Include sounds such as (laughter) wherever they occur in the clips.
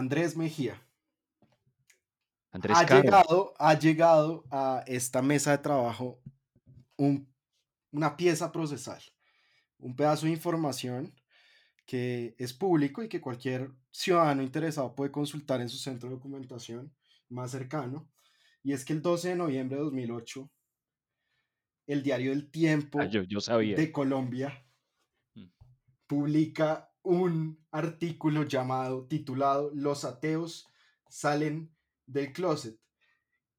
Andrés Mejía. Andrés ha Caro. llegado, ha llegado a esta mesa de trabajo un- una pieza procesal, un pedazo de información que es público y que cualquier ciudadano interesado puede consultar en su centro de documentación más cercano. Y es que el 12 de noviembre de 2008, el diario El Tiempo Ah, yo, yo sabía. de Colombia Mm. publica un artículo llamado, titulado Los ateos salen del closet.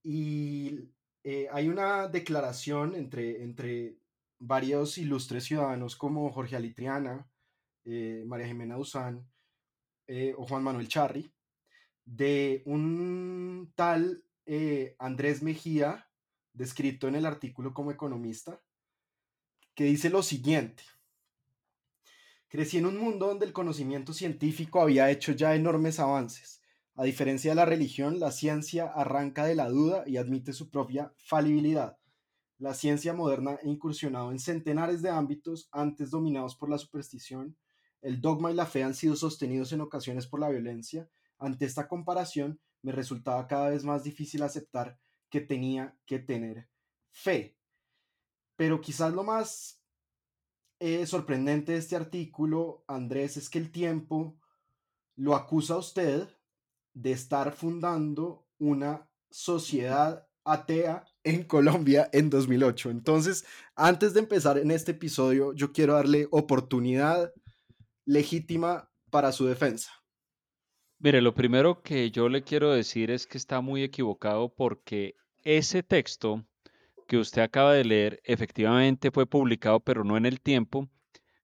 Y eh, hay una declaración entre, entre varios ilustres ciudadanos como Jorge Alitriana, eh, María Jimena Duzán eh, o Juan Manuel Charri, de un tal eh, Andrés Mejía, descrito en el artículo como economista, que dice lo siguiente. Crecí en un mundo donde el conocimiento científico había hecho ya enormes avances. A diferencia de la religión, la ciencia arranca de la duda y admite su propia falibilidad. La ciencia moderna ha incursionado en centenares de ámbitos antes dominados por la superstición. El dogma y la fe han sido sostenidos en ocasiones por la violencia. Ante esta comparación, me resultaba cada vez más difícil aceptar que tenía que tener fe. Pero quizás lo más eh, sorprendente de este artículo, Andrés, es que el tiempo lo acusa a usted de estar fundando una sociedad atea en Colombia en 2008. Entonces, antes de empezar en este episodio, yo quiero darle oportunidad legítima para su defensa. Mire, lo primero que yo le quiero decir es que está muy equivocado porque ese texto que usted acaba de leer efectivamente fue publicado, pero no en el tiempo,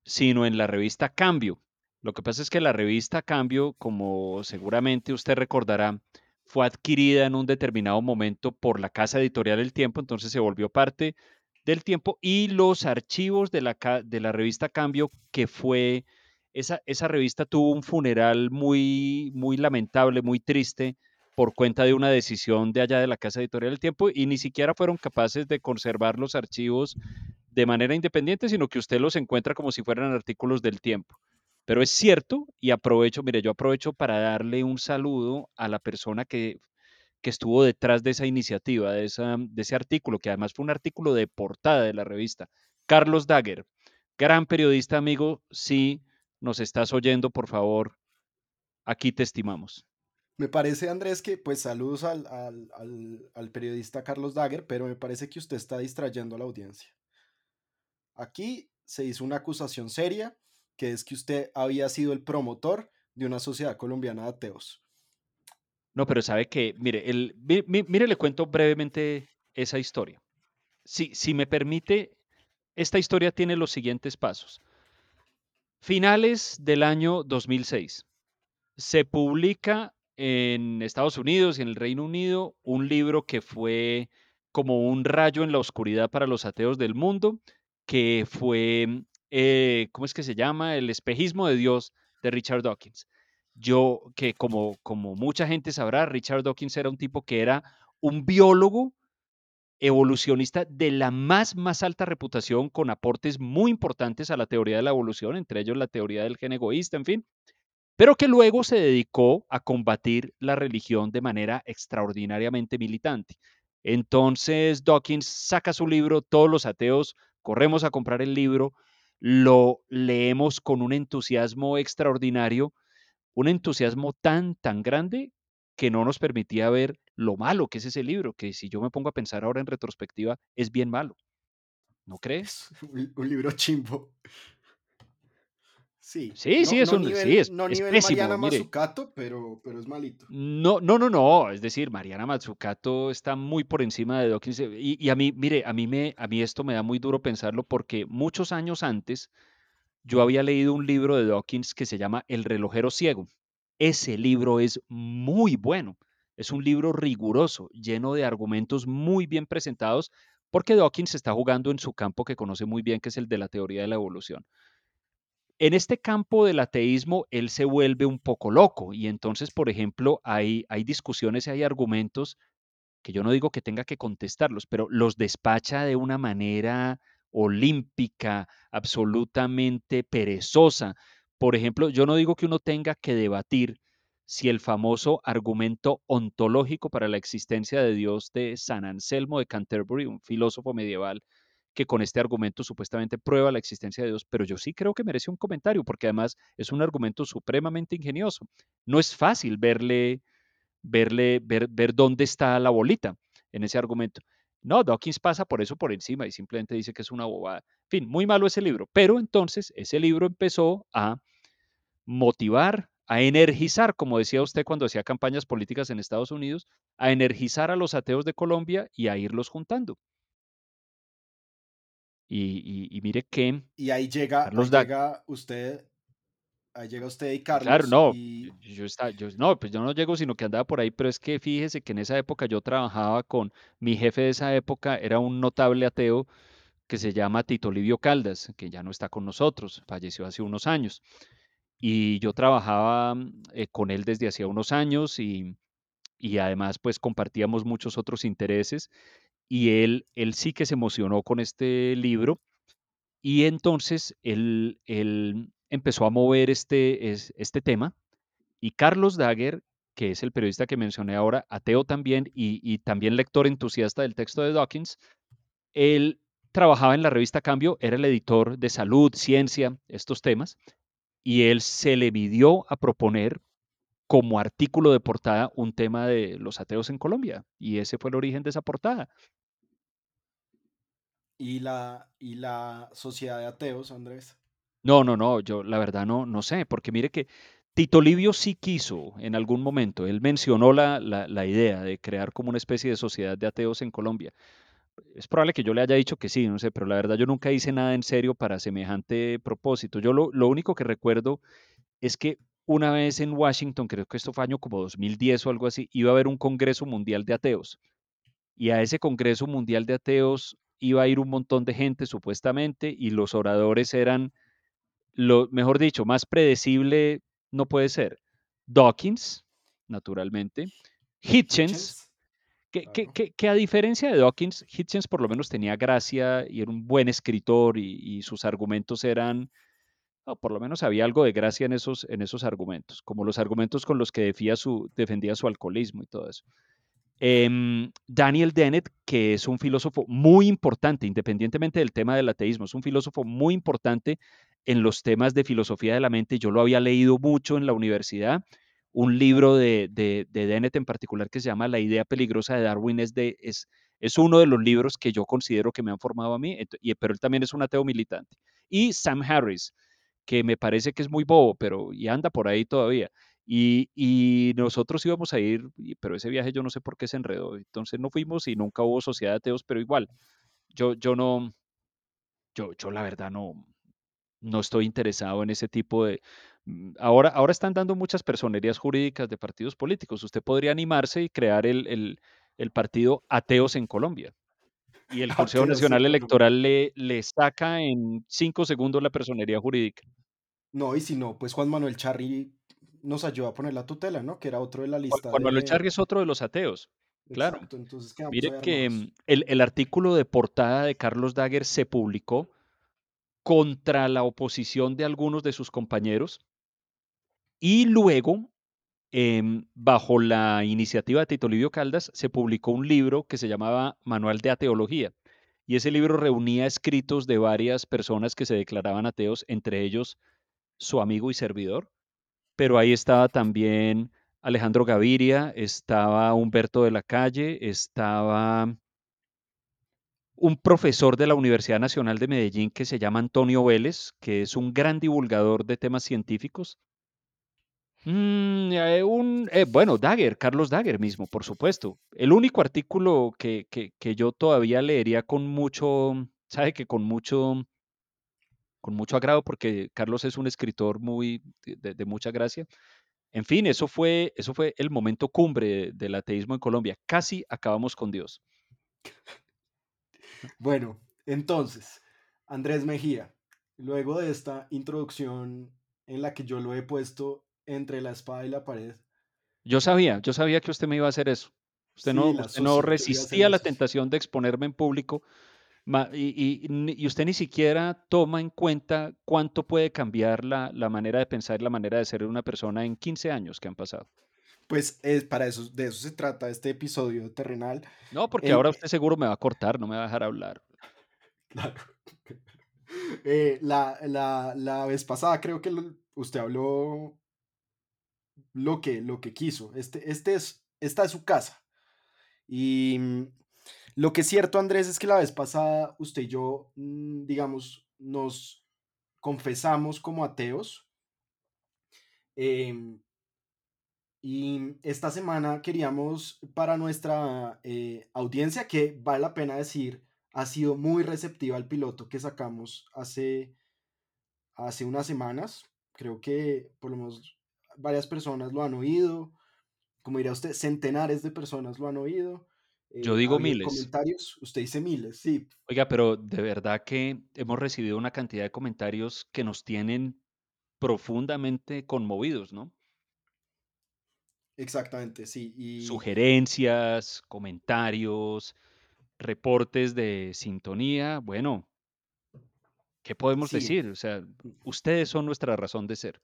sino en la revista Cambio. Lo que pasa es que la revista Cambio, como seguramente usted recordará, fue adquirida en un determinado momento por la casa editorial El Tiempo, entonces se volvió parte del tiempo y los archivos de la, de la revista Cambio, que fue, esa, esa revista tuvo un funeral muy, muy lamentable, muy triste por cuenta de una decisión de allá de la casa editorial El Tiempo y ni siquiera fueron capaces de conservar los archivos de manera independiente, sino que usted los encuentra como si fueran artículos del tiempo. Pero es cierto, y aprovecho, mire, yo aprovecho para darle un saludo a la persona que, que estuvo detrás de esa iniciativa, de, esa, de ese artículo, que además fue un artículo de portada de la revista. Carlos Dagger, gran periodista amigo, si nos estás oyendo, por favor, aquí te estimamos. Me parece, Andrés, que pues saludos al, al, al, periodista Carlos Dagger, pero me parece que usted está distrayendo a la audiencia. Aquí se hizo una acusación seria, que es que usted había sido el promotor de una sociedad colombiana de ateos. No, pero sabe que, mire, el, mi- mi- mire, le cuento brevemente esa historia. Si, si me permite, esta historia tiene los siguientes pasos. Finales del año 2006, se publica en Estados Unidos y en el Reino Unido un libro que fue como un rayo en la oscuridad para los ateos del mundo, que fue, eh, ¿cómo es que se llama? El espejismo de Dios de Richard Dawkins. Yo, que como, como mucha gente sabrá, Richard Dawkins era un tipo que era un biólogo evolucionista de la más, más alta reputación, con aportes muy importantes a la teoría de la evolución, entre ellos la teoría del gen egoísta, en fin, pero que luego se dedicó a combatir la religión de manera extraordinariamente militante. Entonces Dawkins saca su libro, todos los ateos corremos a comprar el libro, lo leemos con un entusiasmo extraordinario, un entusiasmo tan, tan grande que no nos permitía ver lo malo que es ese libro, que si yo me pongo a pensar ahora en retrospectiva, es bien malo. ¿No cree? Es un, un libro chimbo. Sí, Sí, no, sí, es no un, nivel, sí, es, no es nivel pésimo, Mariana mire. Mazzucato, pero, pero es malito. No, no, no, no. Es decir, Mariana Mazzucato está muy por encima de Dawkins. Y, y a mí, mire, a mí, me, a mí esto me da muy duro pensarlo porque muchos años antes yo había leído un libro de Dawkins que se llama El relojero ciego. Ese libro es muy bueno. Es un libro riguroso, lleno de argumentos muy bien presentados, porque Dawkins está jugando en su campo que conoce muy bien, que es el de la teoría de la evolución. En este campo del ateísmo, él se vuelve un poco loco y entonces, por ejemplo, hay, discusiones y hay argumentos que yo no digo que tenga que contestarlos, pero los despacha de una manera olímpica, absolutamente perezosa. Por ejemplo, yo no digo que uno tenga que debatir si el famoso argumento ontológico para la existencia de Dios de San Anselmo de Canterbury, un filósofo medieval, que con este argumento supuestamente prueba la existencia de Dios, pero yo sí creo que merece un comentario, porque además es un argumento supremamente ingenioso. No es fácil verle, verle, ver, ver dónde está la bolita en ese argumento. No, Dawkins pasa por eso por encima y simplemente dice que es una bobada. En fin, muy malo ese libro, pero entonces ese libro empezó a motivar, a energizar, como decía usted cuando hacía campañas políticas en Estados Unidos, a energizar a los ateos de Colombia y a irlos juntando. Y, mire que... Y ahí llega, llega usted, ahí llega usted y Carlos. Claro, no, yo, está, yo, no, pues yo no llego, sino que andaba por ahí, pero es que fíjese que en esa época yo trabajaba con mi jefe de esa época, era un notable ateo que se llama Tito Livio Caldas, que ya no está con nosotros, falleció hace unos años. Y yo trabajaba eh, con él desde hacía unos años y, y además pues compartíamos muchos otros intereses y él, él sí que se emocionó con este libro y entonces él, él empezó a mover este, este tema y Carlos Dagger, que es el periodista que mencioné ahora, ateo también y, también lector entusiasta del texto de Dawkins, él trabajaba en la revista Cambio, era el editor de salud, ciencia, estos temas, y él se le midió a proponer como artículo de portada un tema de los ateos en Colombia. Y ese fue el origen de esa portada. ¿Y la, y la sociedad de ateos, Andrés? No, no, no, yo la verdad no, no sé, porque mire que Tito Livio sí quiso en algún momento, él mencionó la, la, idea de crear como una especie de sociedad de ateos en Colombia. Es probable que yo le haya dicho que sí, no sé, pero la verdad yo nunca hice nada en serio para semejante propósito. Yo lo, lo único que recuerdo es que una vez en Washington, creo que esto fue año como 2010 o algo así, iba a haber un Congreso Mundial de Ateos. Y a ese Congreso Mundial de Ateos iba a ir un montón de gente supuestamente y los oradores eran, lo mejor dicho, más predecible no puede ser. Dawkins, naturalmente. Hitchens, que, a diferencia de Dawkins, Hitchens por lo menos tenía gracia y era un buen escritor y sus argumentos eran por lo menos había algo de gracia en esos, en esos argumentos, como los argumentos con los que defendía su, defendía su alcoholismo y todo eso. Em, Daniel Dennett, que es un filósofo muy importante, independientemente del tema del ateísmo, es un filósofo muy importante en los temas de filosofía de la mente. Yo lo había leído mucho en la universidad. Un libro de, de, Dennett en particular que se llama La idea peligrosa de Darwin es, uno de los libros que yo considero que me han formado a mí, pero él también es un ateo militante. Y Sam Harris, que me parece que es muy bobo, pero y anda por ahí todavía. Y, nosotros íbamos a ir, pero ese viaje yo no sé por qué se enredó. Entonces no fuimos y nunca hubo sociedad de ateos, pero igual, yo, yo no, yo, yo la verdad no, no estoy interesado en ese tipo de... Mm, ahora, ahora están dando muchas personerías jurídicas de partidos políticos. Usted podría animarse y crear el, el partido Ateos en Colombia y el (laughs) Consejo Nacional Electoral le, le saca en cinco segundos la personería jurídica. No, y si no, pues Juan Manuel Charri nos ayudó a poner la tutela, ¿no? Que era otro de la lista. Juan, Manuel Charri es otro de los ateos. Claro. entonces Mire que mm, el, el, artículo de portada de Carlos Dagger se publicó contra la oposición de algunos de sus compañeros y luego Em, bajo la iniciativa de Tito Livio Caldas, se publicó un libro que se llamaba Manual de Ateología. Y ese libro reunía escritos de varias personas que se declaraban ateos, entre ellos su amigo y servidor. Pero ahí estaba también Alejandro Gaviria, estaba Humberto de la Calle, estaba un profesor de la Universidad Nacional de Medellín que se llama Antonio Vélez, que es un gran divulgador de temas científicos. Mm, eh, un, eh, bueno, Dagger, Carlos Dagger mismo, por supuesto. El único artículo que, que, yo todavía leería con mucho, sabe que con mucho, con mucho agrado, porque Carlos es un escritor muy de, mucha gracia. En fin, eso fue, eso fue el momento cumbre del ateísmo en Colombia. Casi acabamos con Dios. (laughs) Bueno, entonces, Andrés Mejía, luego de esta introducción en la que yo lo he puesto entre la espada y la pared. Yo sabía, yo sabía que usted me iba a hacer eso. Usted no, no resistía la tentación de exponerme en público y, y usted ni siquiera toma en cuenta cuánto puede cambiar la, la manera de pensar y la manera de ser una persona en 15 años que han pasado. Pues es para eso, de eso se trata este episodio terrenal. No, porque El, ahora usted seguro me va a cortar, no me va a dejar hablar. (laughs) claro. (laughs) Eh, la, la, la vez pasada creo que lo- usted habló lo que, lo que quiso. Este, este es, esta es su casa. Y mm, lo que es cierto, Andrés, es que la vez pasada usted y yo, mm, digamos, nos confesamos como ateos. em, y esta semana queríamos para nuestra eh, audiencia, que vale la pena decir, ha sido muy receptiva al piloto que sacamos hace, hace unas semanas. Creo que por lo menos varias personas lo han oído. Como diría usted, centenares de personas lo han oído. Yo eh, digo miles. comentarios, usted dice miles, sí, Oiga, pero de verdad que hemos recibido una cantidad de comentarios que nos tienen profundamente conmovidos, ¿no? exactamente, sí. Y Sugerencias, comentarios, reportes de sintonía. Bueno, ¿qué podemos sí, decir? O sea, ustedes son nuestra razón de ser.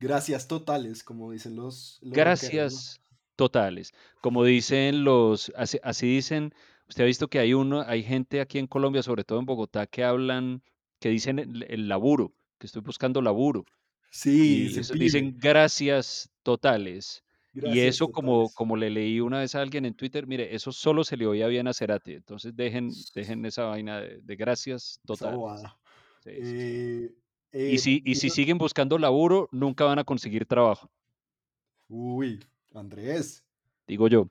gracias totales, como dicen los, los. Gracias totales. Como dicen los, así, así dicen, usted ha visto que hay uno, hay gente aquí en Colombia, sobre todo en Bogotá, que hablan, que dicen el, el laburo, que estoy buscando laburo. Sí, Y eso dicen gracias totales. Y eso como, totales. como le leí una vez a alguien en Twitter, mire, eso solo se le oía bien a Cerati. Entonces dejen, dejen esa vaina de, de gracias totales. bobada. Sí, sí, sí. Eh, Y eh, si, y si siguen buscando laburo, nunca van a conseguir trabajo, uy, Andrés, digo yo.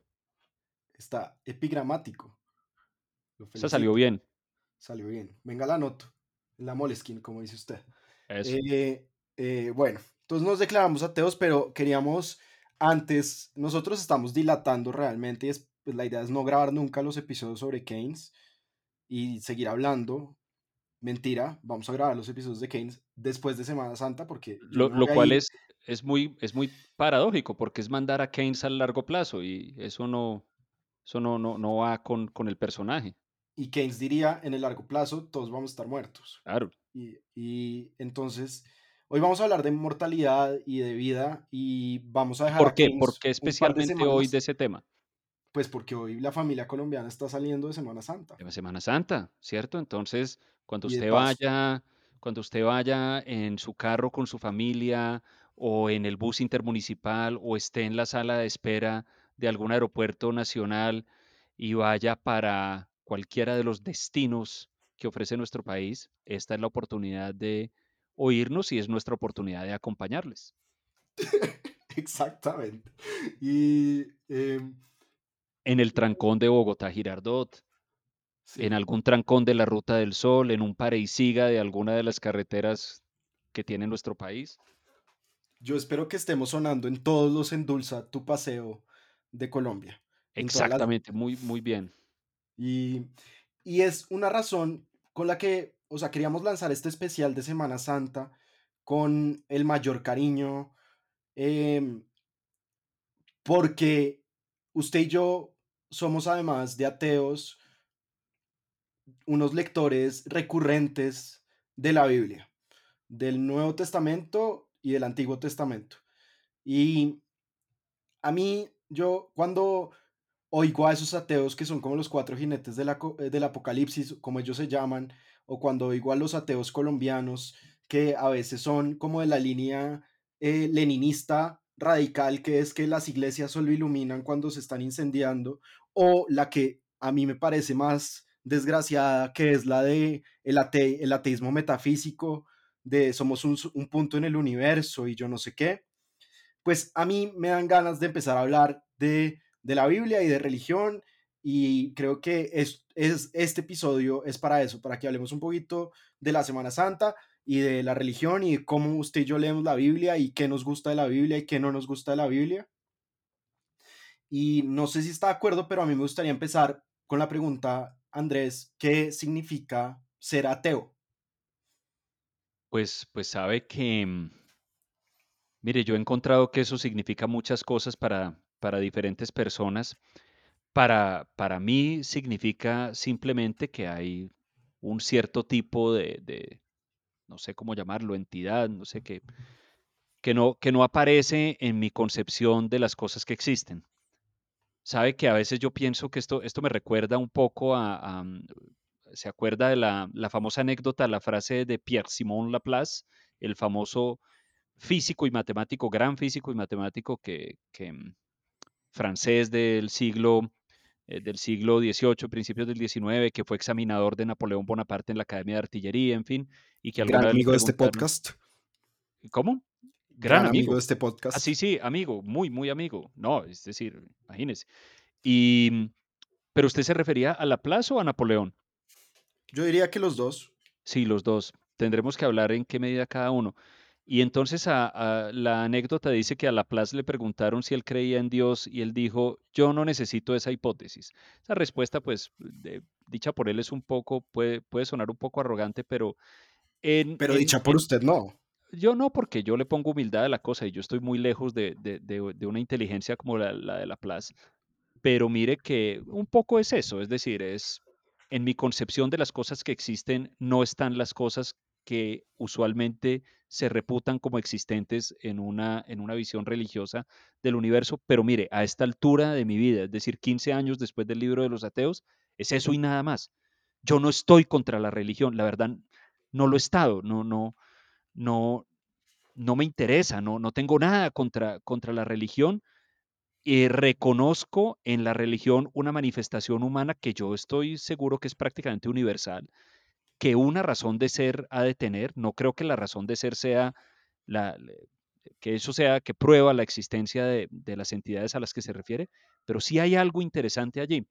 está epigramático. Esa salió bien. Salió bien. Venga la noto. La Moleskine, como dice usted. Eso. Eh, eh, bueno, entonces nos declaramos ateos, pero queríamos antes, nosotros estamos dilatando realmente, y es, pues la idea es no grabar nunca los episodios sobre Keynes y seguir hablando. Mentira, vamos a grabar los episodios de Keynes después de Semana Santa porque Lo, cual es, es, muy, es muy paradójico porque es mandar a Keynes al largo plazo y eso no, eso no, no, no va con, con el personaje. y Keynes diría en el largo plazo todos vamos a estar muertos. Claro. Y, y entonces hoy vamos a hablar de mortalidad y de vida y vamos a dejar ¿Por a qué? ¿Por qué de especialmente hoy de ese tema? pues porque hoy la familia colombiana está saliendo de Semana Santa de Semana Santa, ¿cierto? Entonces, cuando usted vaya, cuando usted vaya en su carro con su familia o en el bus intermunicipal o esté en la sala de espera de algún aeropuerto nacional y vaya para cualquiera de los destinos que ofrece nuestro país, esta es la oportunidad de oírnos y es nuestra oportunidad de acompañarles. (laughs) Exactamente. Y em, En el trancón de Bogotá Girardot, en algún trancón de la Ruta del Sol, en un pare y siga de alguna de las carreteras que tiene nuestro país. Yo espero que estemos sonando en todos los Endulza tu paseo de Colombia, las Exactamente, muy, muy bien. y, y es una razón con la que, o sea, queríamos lanzar este especial de Semana Santa con el mayor cariño, em, porque usted y yo somos además de ateos, unos lectores recurrentes de la Biblia, del Nuevo Testamento y del Antiguo Testamento. Y a mí, yo cuando oigo a esos ateos que son como los cuatro jinetes de la eh, del apocalipsis, como ellos se llaman, o cuando oigo a los ateos colombianos, que a veces son como de la línea eh, leninista radical, que es que las iglesias solo iluminan cuando se están incendiando, o la que a mí me parece más desgraciada, que es la de el, ate- el ateísmo metafísico, de somos un, punto en el universo y yo no sé qué pues a mí me dan ganas de empezar a hablar de, la Biblia y de religión y creo que es, es, este episodio es para eso, para que hablemos un poquito de la Semana Santa y de la religión y cómo usted y yo leemos la Biblia y qué nos gusta de la Biblia y qué no nos gusta de la Biblia. Y no sé si está de acuerdo, pero a mí me gustaría empezar con la pregunta, Andrés, ¿qué significa ser ateo? Pues, pues sabe que, mm, mire, yo he encontrado que eso significa muchas cosas para, para diferentes personas, para, para mí significa simplemente que hay un cierto tipo de, no sé cómo llamarlo, entidad, no sé qué, que no, que no aparece en mi concepción de las cosas que existen. Sabe que a veces yo pienso que esto, esto me recuerda un poco a, mm, se acuerda de la, la, famosa anécdota, la frase de Pierre-Simon Laplace, el famoso físico y matemático, gran físico y matemático que, que mm, francés del siglo eh, del siglo XVIII, principios del XIX, que fue examinador de Napoleón Bonaparte en la Academia de Artillería, en fin, y que Gran amigo de este podcast. ¿Cómo? Gran, amigo. de este podcast. Ah, sí, sí, amigo, muy, muy amigo. No, es decir, imagínese. Y, pero usted se refería a Laplace o a Napoleón? Yo diría que los dos. Sí, los dos. Tendremos que hablar en qué medida cada uno. Y entonces a, la anécdota dice que a Laplace le preguntaron si él creía en Dios y él dijo, yo no necesito esa hipótesis. Esa respuesta, pues, dicha por él es un poco, puede, puede sonar un poco arrogante, pero... En, pero dicha por usted no. Yo no, porque yo le pongo humildad a la cosa y yo estoy muy lejos de, una inteligencia como la, la de Laplace. Pero mire que un poco es eso, es decir, es en mi concepción de las cosas que existen, no están las cosas que usualmente se reputan como existentes en una, en una visión religiosa del universo, pero mire, a esta altura de mi vida, es decir, 15 años después del libro de los ateos, es eso y nada más. Yo no estoy contra la religión, la verdad no lo he estado, no, no, no, no me interesa, no, no tengo nada contra, contra la religión. Y reconozco en la religión una manifestación humana que yo estoy seguro que es prácticamente universal que una razón de ser ha de tener. No creo que la razón de ser sea la, que eso sea que prueba la existencia de, las entidades a las que se refiere, pero sí hay algo interesante allí.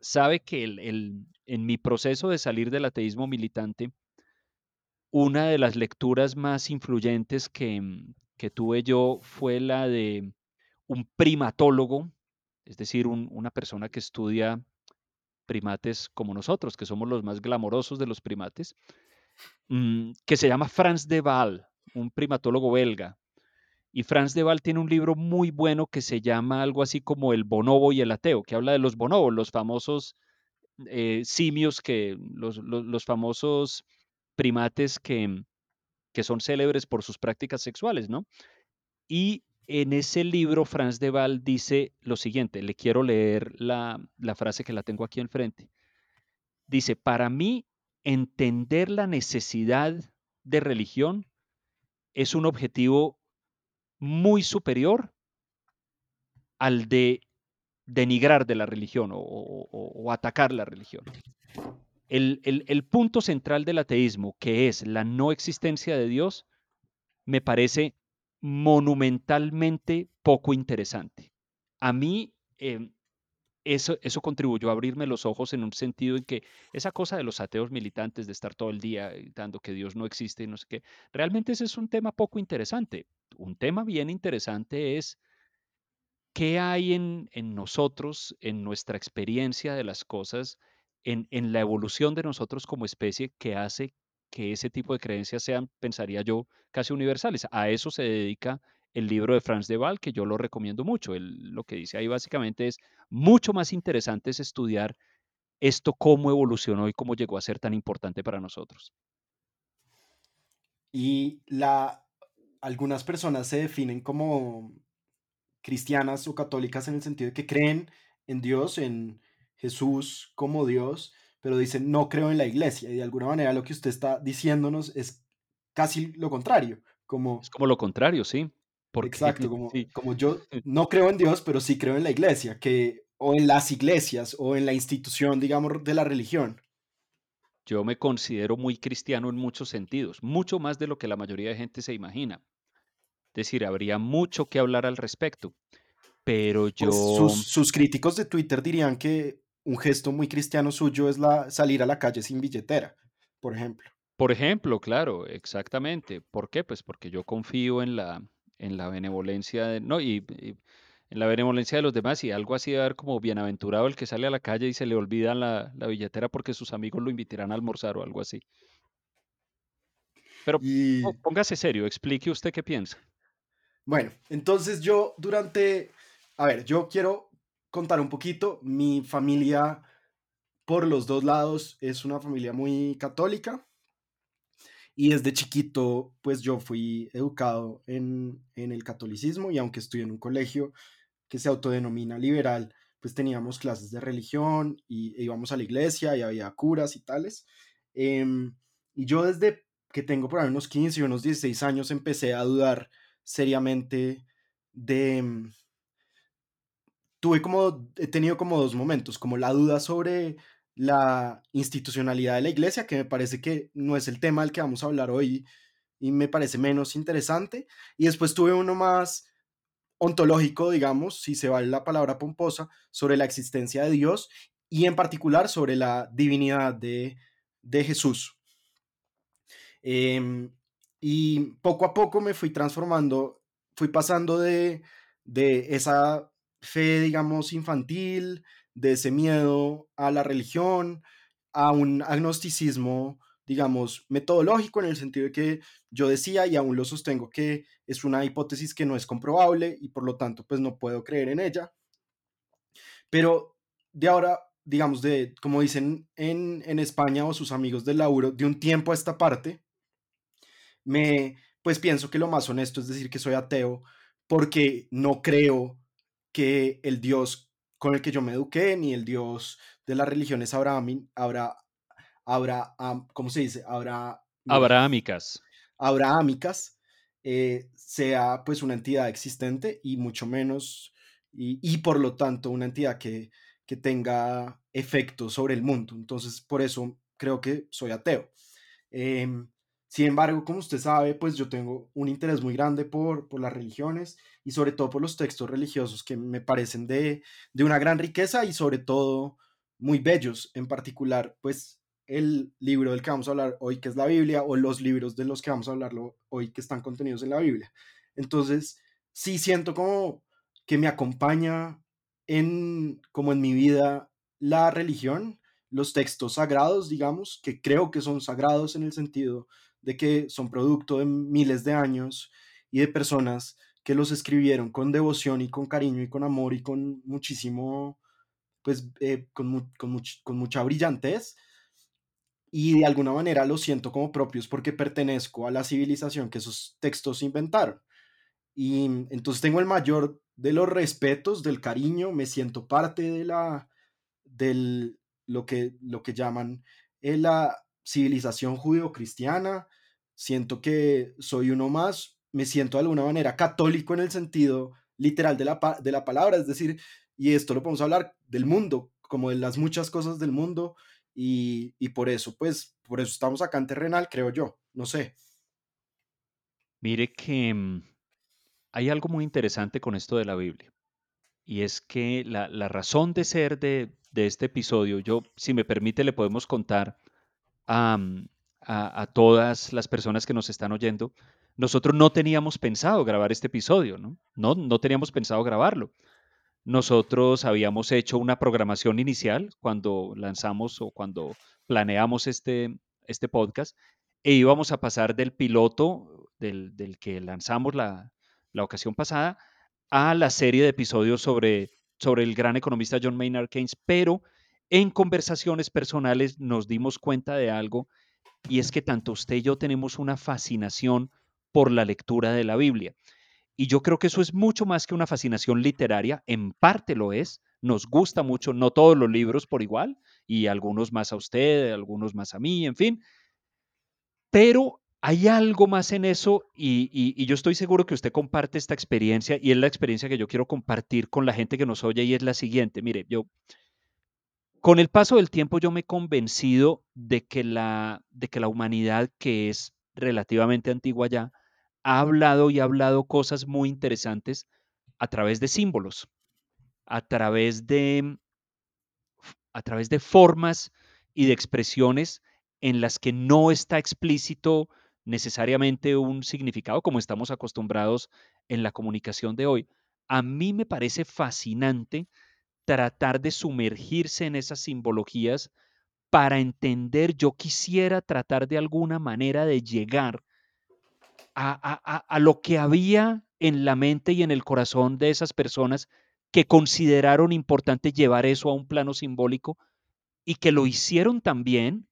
Sabe que el, en mi proceso de salir del ateísmo militante, una de las lecturas más influyentes que, que tuve yo fue la de un primatólogo, es decir, una persona que estudia primates como nosotros, que somos los más glamorosos de los primates, mm, que se llama Franz de Waal, un primatólogo belga. Y Franz de Waal tiene un libro muy bueno que se llama algo así como El bonobo y el ateo, que habla de los bonobos, los famosos eh, simios, que, los, los, famosos primates que, que son célebres por sus prácticas sexuales, ¿no? Y en ese libro, Franz de Waal dice lo siguiente, le quiero leer la, frase que la tengo aquí enfrente. Dice, para mí, entender la necesidad de religión es un objetivo muy superior al de denigrar de la religión o, atacar la religión. El, el, punto central del ateísmo, que es la no existencia de Dios, me parece monumentalmente poco interesante. A mí em, eso, eso contribuyó a abrirme los ojos en un sentido en que esa cosa de los ateos militantes, de estar todo el día dando que Dios no existe y no sé qué, realmente ese es un tema poco interesante. Un tema bien interesante es qué hay en, en nosotros, en nuestra experiencia de las cosas, en, en la evolución de nosotros como especie que hace que ese tipo de creencias sean, pensaría yo, casi universales. A eso se dedica el libro de Franz de Waal, que yo lo recomiendo mucho. lo que dice ahí básicamente es, mucho más interesante es estudiar esto cómo evolucionó y cómo llegó a ser tan importante para nosotros. Y algunas personas se definen como cristianas o católicas en el sentido de que creen en Dios, en Jesús como Dios, pero dicen no creo en la iglesia. Y de alguna manera lo que usted está diciéndonos es casi lo contrario. Como, es como lo contrario, sí. exacto, (laughs) como, como yo (laughs) no creo en Dios, pero sí creo en la iglesia, que, o en las iglesias, o en la institución, digamos, de la religión. Yo me considero muy cristiano en muchos sentidos, mucho más de lo que la mayoría de gente se imagina. Es decir, habría mucho que hablar al respecto, pero pues yo... sus, sus, críticos de Twitter dirían que un gesto muy cristiano suyo es la, salir a la calle sin billetera, por ejemplo. Por ejemplo, claro, exactamente. ¿Por qué? Pues porque yo confío en la, en la benevolencia, de, no, y, en la benevolencia de los demás y algo así de ver como bienaventurado el que sale a la calle y se le olvida la, billetera porque sus amigos lo invitarán a almorzar o algo así. Pero póngase serio, explique usted qué piensa. Bueno, entonces yo durante, a ver, yo quiero contar un poquito. Mi familia, por los dos lados, es una familia muy católica. Y desde chiquito, pues yo fui educado en, en el catolicismo y aunque estudié en un colegio que se autodenomina liberal, pues teníamos clases de religión y e íbamos a la iglesia y había curas y tales. Em, y yo desde que tengo por ahí unos 15 y unos 16 años empecé a dudar seriamente de... Tuve como, he tenido como dos momentos, como la duda sobre la institucionalidad de la iglesia, que me parece que no es el tema del que vamos a hablar hoy y me parece menos interesante. Y después tuve uno más ontológico, digamos, si se vale la palabra pomposa, sobre la existencia de Dios y en particular sobre la divinidad de, de Jesús. Em, y poco a poco me fui transformando, fui pasando de, de esa fe, digamos, infantil, de ese miedo a la religión, a un agnosticismo, digamos, metodológico en el sentido de que yo decía y aún lo sostengo que es una hipótesis que no es comprobable y por lo tanto pues no puedo creer en ella. Pero de ahora digamos, de, como dicen en, en España o sus amigos del laburo, de un tiempo a esta parte, me, pues pienso que lo más honesto es decir que soy ateo porque no creo que el Dios con el que yo me eduqué, ni el Dios de las religiones abraham, habrá, habrá, ¿cómo se dice? Habrá... Abrahámicas. Abrahámicas, eh, sea pues una entidad existente y mucho menos, y, y por lo tanto una entidad que, que tenga efecto sobre el mundo. Entonces, por eso creo que soy ateo. Em, sin embargo, como usted sabe, pues yo tengo un interés muy grande por, por las religiones y sobre todo por los textos religiosos que me parecen de, de una gran riqueza y sobre todo muy bellos. En particular, pues el libro del que vamos a hablar hoy, que es la Biblia, o los libros de los que vamos a hablar hoy, que están contenidos en la Biblia. Entonces, sí siento como que me acompaña en, como en mi vida, la religión, los textos sagrados, digamos, que creo que son sagrados en el sentido de que son producto de miles de años y de personas que los escribieron con devoción y con cariño y con amor y con muchísimo, pues, eh, con, con, con mucha brillantez. Y de alguna manera los siento como propios porque pertenezco a la civilización que esos textos inventaron. Y entonces tengo el mayor de los respetos, del cariño, me siento parte de la, del, lo que, lo que llaman eh, la civilización judío-cristiana, siento que soy uno más, me siento de alguna manera católico en el sentido literal de la, de la palabra, es decir, y esto lo podemos hablar del mundo, como de las muchas cosas del mundo, y, y por eso, pues, por eso estamos acá en Terrenal, creo yo, no sé. Mire que mm, hay algo muy interesante con esto de la Biblia. Y es que la, razón de ser de, este episodio, yo, si me permite, le podemos contar a, a, todas las personas que nos están oyendo. Nosotros no teníamos pensado grabar este episodio, ¿no? No, no teníamos pensado grabarlo. Nosotros habíamos hecho una programación inicial cuando lanzamos o cuando planeamos este, este podcast e íbamos a pasar del piloto del, del que lanzamos la, la ocasión pasada, a la serie de episodios sobre, sobre el gran economista John Maynard Keynes, pero en conversaciones personales nos dimos cuenta de algo y es que tanto usted y yo tenemos una fascinación por la lectura de la Biblia. Y yo creo que eso es mucho más que una fascinación literaria, en parte lo es, nos gusta mucho, no todos los libros por igual, y algunos más a usted, algunos más a mí, en fin, pero hay algo más en eso y, yo estoy seguro que usted comparte esta experiencia y es la experiencia que yo quiero compartir con la gente que nos oye y es la siguiente. Mire, yo con el paso del tiempo yo me he convencido de que la, de que la humanidad, que es relativamente antigua ya, ha hablado y ha hablado cosas muy interesantes a través de símbolos, a través de, a través de formas y de expresiones en las que no está explícito necesariamente un significado como estamos acostumbrados en la comunicación de hoy. A mí me parece fascinante tratar de sumergirse en esas simbologías para entender, yo quisiera tratar de alguna manera de llegar a, a, lo que había en la mente y en el corazón de esas personas que consideraron importante llevar eso a un plano simbólico y que lo hicieron también,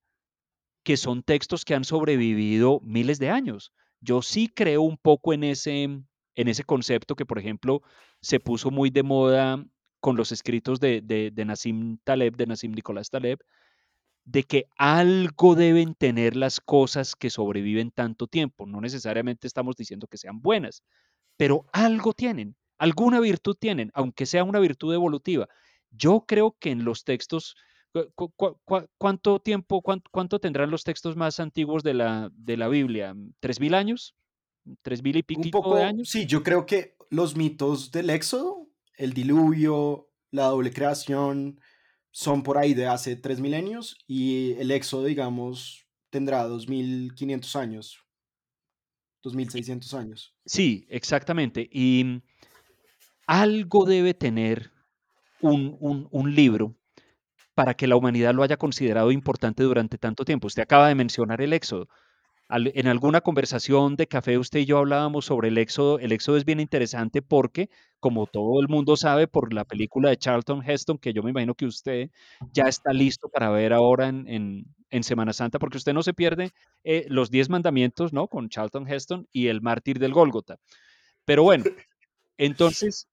que son textos que han sobrevivido miles de años. Yo sí creo un poco en ese, en ese concepto que, por ejemplo, se puso muy de moda con los escritos de, de, de Nassim Taleb, de Nassim Nicolás Taleb, de que algo deben tener las cosas que sobreviven tanto tiempo. No necesariamente estamos diciendo que sean buenas, pero algo tienen, alguna virtud tienen, aunque sea una virtud evolutiva. Yo creo que en los textos, cuánto tiempo, cuánto, tendrán los textos más antiguos de la, de la Biblia? ¿Tres mil años? ¿Tres mil y pico de años? Sí, yo creo que los mitos del Éxodo, el diluvio, la doble creación, son por ahí de hace tres milenios y el Éxodo, digamos, tendrá 2500 años, 2600 años. Sí, exactamente. Y algo debe tener un, un, libro para que la humanidad lo haya considerado importante durante tanto tiempo. Usted acaba de mencionar el Éxodo. En alguna conversación de café usted y yo hablábamos sobre el Éxodo. El Éxodo es bien interesante porque, como todo el mundo sabe por la película de Charlton Heston, que yo me imagino que usted ya está listo para ver ahora en, en, Semana Santa, porque usted no se pierde eh, los diez mandamientos, ¿no? Con Charlton Heston y el mártir del Gólgota. Pero bueno, entonces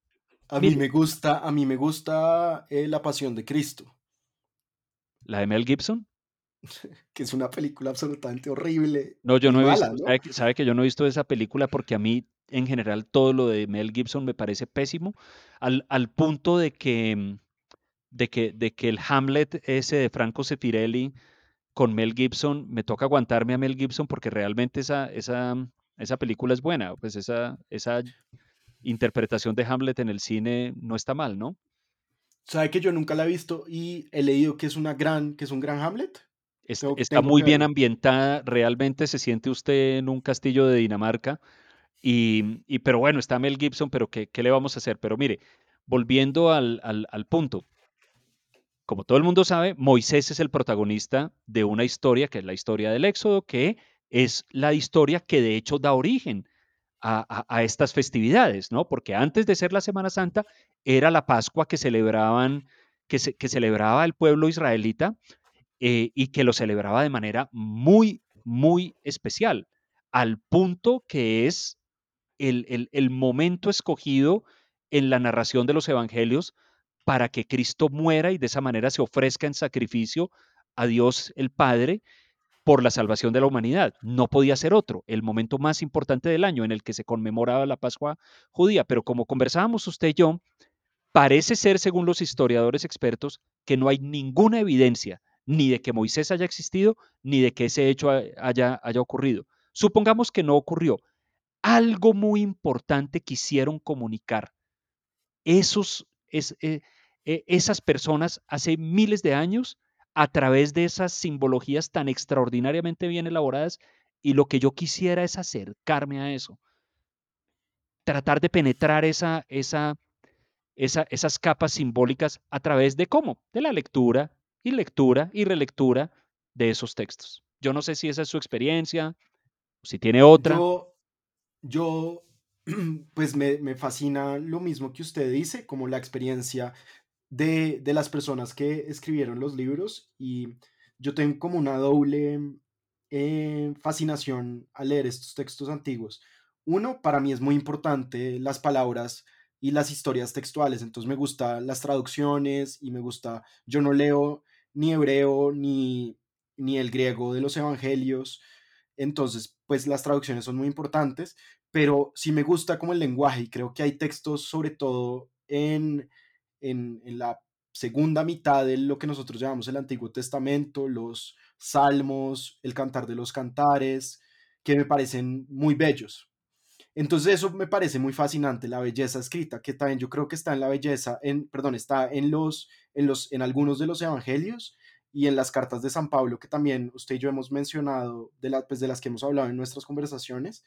a mí me gusta, a mí me gusta eh, La Pasión de Cristo. ¿La de Mel Gibson? (laughs) que es una película absolutamente horrible. No, yo no he visto, Sabe, que yo no he visto esa película porque a mí en general todo lo de Mel Gibson me parece pésimo, al, al punto de que, mm, de, que, de que el Hamlet ese de Franco Sefirelli con Mel Gibson, me toca aguantarme a Mel Gibson porque realmente esa, esa, esa película es buena, pues esa, esa interpretación de Hamlet en el cine no está mal, ¿no? Sabe que yo nunca la he visto y he leído que es una gran, que es un gran Hamlet. Está muy bien ambientada, realmente se siente usted en un castillo de Dinamarca. Y, y pero bueno, está Mel Gibson, pero ¿qué, ¿qué, le vamos a hacer? Pero mire, volviendo al, al, al punto, como todo el mundo sabe, Moisés es el protagonista de una historia que es la historia del Éxodo, que es la historia que de hecho da origen a, estas festividades, ¿no? Porque antes de ser la Semana Santa era la Pascua que celebraban, que, que celebraba el pueblo israelita eh, y que lo celebraba de manera muy, muy especial, al punto que es el, el momento escogido en la narración de los evangelios para que Cristo muera y de esa manera se ofrezca en sacrificio a Dios el Padre por la salvación de la humanidad. No podía ser otro, el momento más importante del año en el que se conmemoraba la Pascua judía. Pero como conversábamos usted y yo, parece ser, según los historiadores expertos, que no hay ninguna evidencia ni de que Moisés haya existido, ni de que ese hecho haya, haya ocurrido. Supongamos que no ocurrió. Algo muy importante quisieron comunicar. Esos, es, eh, eh, esas personas hace miles de años a través de esas simbologías tan extraordinariamente bien elaboradas y lo que yo quisiera es acercarme a eso, tratar de penetrar esa, esa, esas capas simbólicas a través de cómo, de la lectura y lectura y relectura de esos textos. Yo no sé si esa es su experiencia, si tiene otra. Yo, yo (clears throat) pues me, me fascina lo mismo que usted dice, como la experiencia de, las personas que escribieron los libros y yo tengo como una doble eh, fascinación al leer estos textos antiguos. Uno, para mí es muy importante las palabras y las historias textuales, entonces me gustan las traducciones y me gusta, yo no leo ni hebreo ni, ni el griego de los evangelios, entonces pues las traducciones son muy importantes, pero sí me gusta como el lenguaje y creo que hay textos sobre todo en, en, la segunda mitad de lo que nosotros llamamos el Antiguo Testamento, los salmos, el cantar de los cantares, que me parecen muy bellos. Entonces eso me parece muy fascinante, la belleza escrita, que también yo creo que está en la belleza, en, perdón, está en, los, en, los, en algunos de los evangelios y en las cartas de San Pablo, que también usted y yo hemos mencionado, de, la, pues de las que hemos hablado en nuestras conversaciones.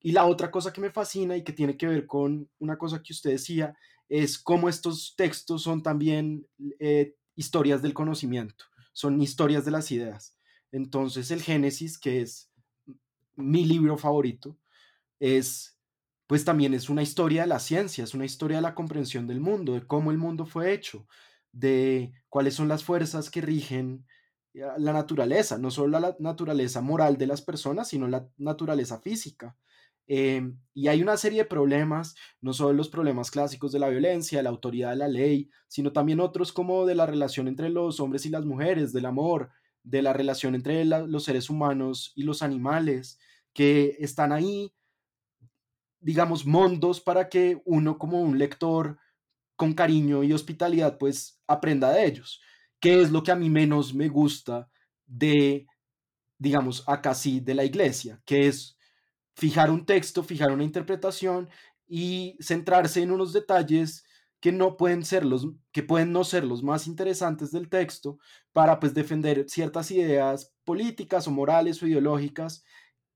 Y la otra cosa que me fascina y que tiene que ver con una cosa que usted decía, es cómo estos textos son también eh, historias del conocimiento, son historias de las ideas. Entonces el Génesis, que es mi libro favorito, es pues también es una historia de la ciencia, es una historia de la comprensión del mundo, de cómo el mundo fue hecho, de cuáles son las fuerzas que rigen eh, la naturaleza, no solo la naturaleza moral de las personas, sino la naturaleza física. Em, y hay una serie de problemas, no solo los problemas clásicos de la violencia, la autoridad de la ley, sino también otros como de la relación entre los hombres y las mujeres, del amor, de la relación entre los seres humanos y los animales, que están ahí, digamos, mondos para que uno como un lector con cariño y hospitalidad pues aprenda de ellos, que es lo que a mí menos me gusta de, digamos, acá sí, de la iglesia, que es fijar un texto, fijar una interpretación y centrarse en unos detalles que no pueden ser los que pueden no ser los más interesantes del texto para pues defender ciertas ideas políticas o morales o ideológicas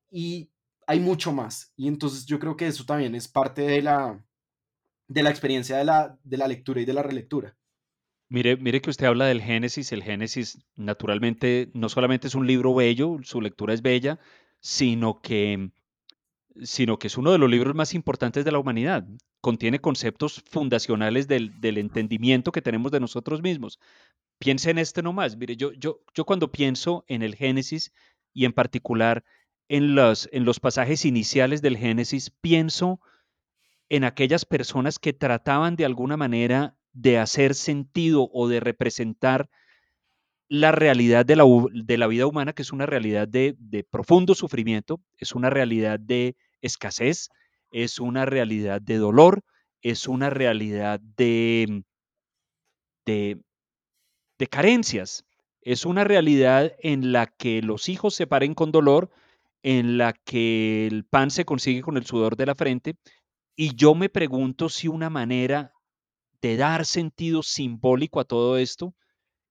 y hay mucho más y entonces yo creo que eso también es parte de la de la experiencia de la, de la lectura y de la relectura. Mire, mire que usted habla del Génesis. El Génesis, naturalmente, no solamente es un libro bello, su lectura es bella, sino que sino que es uno de los libros más importantes de la humanidad. Contiene conceptos fundacionales del, entendimiento que tenemos de nosotros mismos. Piense en este nomás. Mire, yo, yo, yo cuando pienso en el Génesis y en particular en los, en los pasajes iniciales del Génesis, pienso en aquellas personas que trataban de alguna manera de hacer sentido o de representar la realidad de la, de la vida humana, que es una realidad de, de profundo sufrimiento, es una realidad de escasez, es una realidad de dolor, es una realidad de, de, de carencias, es una realidad en la que los hijos se paren con dolor, en la que el pan se consigue con el sudor de la frente, y yo me pregunto si una manera de dar sentido simbólico a todo esto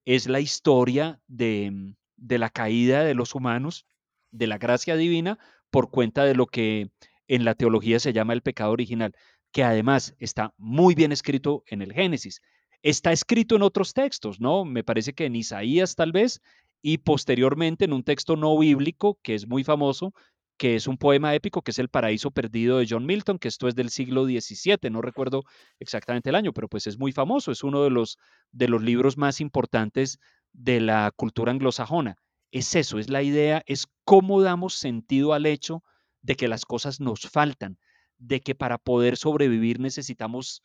es la historia de, de la caída de los humanos, de la gracia divina, por cuenta de lo que en la teología se llama el pecado original, que además está muy bien escrito en el Génesis. Está escrito en otros textos, ¿no? Me parece que en Isaías tal vez, y posteriormente en un texto no bíblico que es muy famoso, que es un poema épico, que es El Paraíso Perdido de John Milton, que esto es del siglo XVII, no recuerdo exactamente el año, pero pues es muy famoso, es uno de los, de los libros más importantes de la cultura anglosajona. Es eso, es la idea, es cómo damos sentido al hecho de que las cosas nos faltan, de que para poder sobrevivir necesitamos,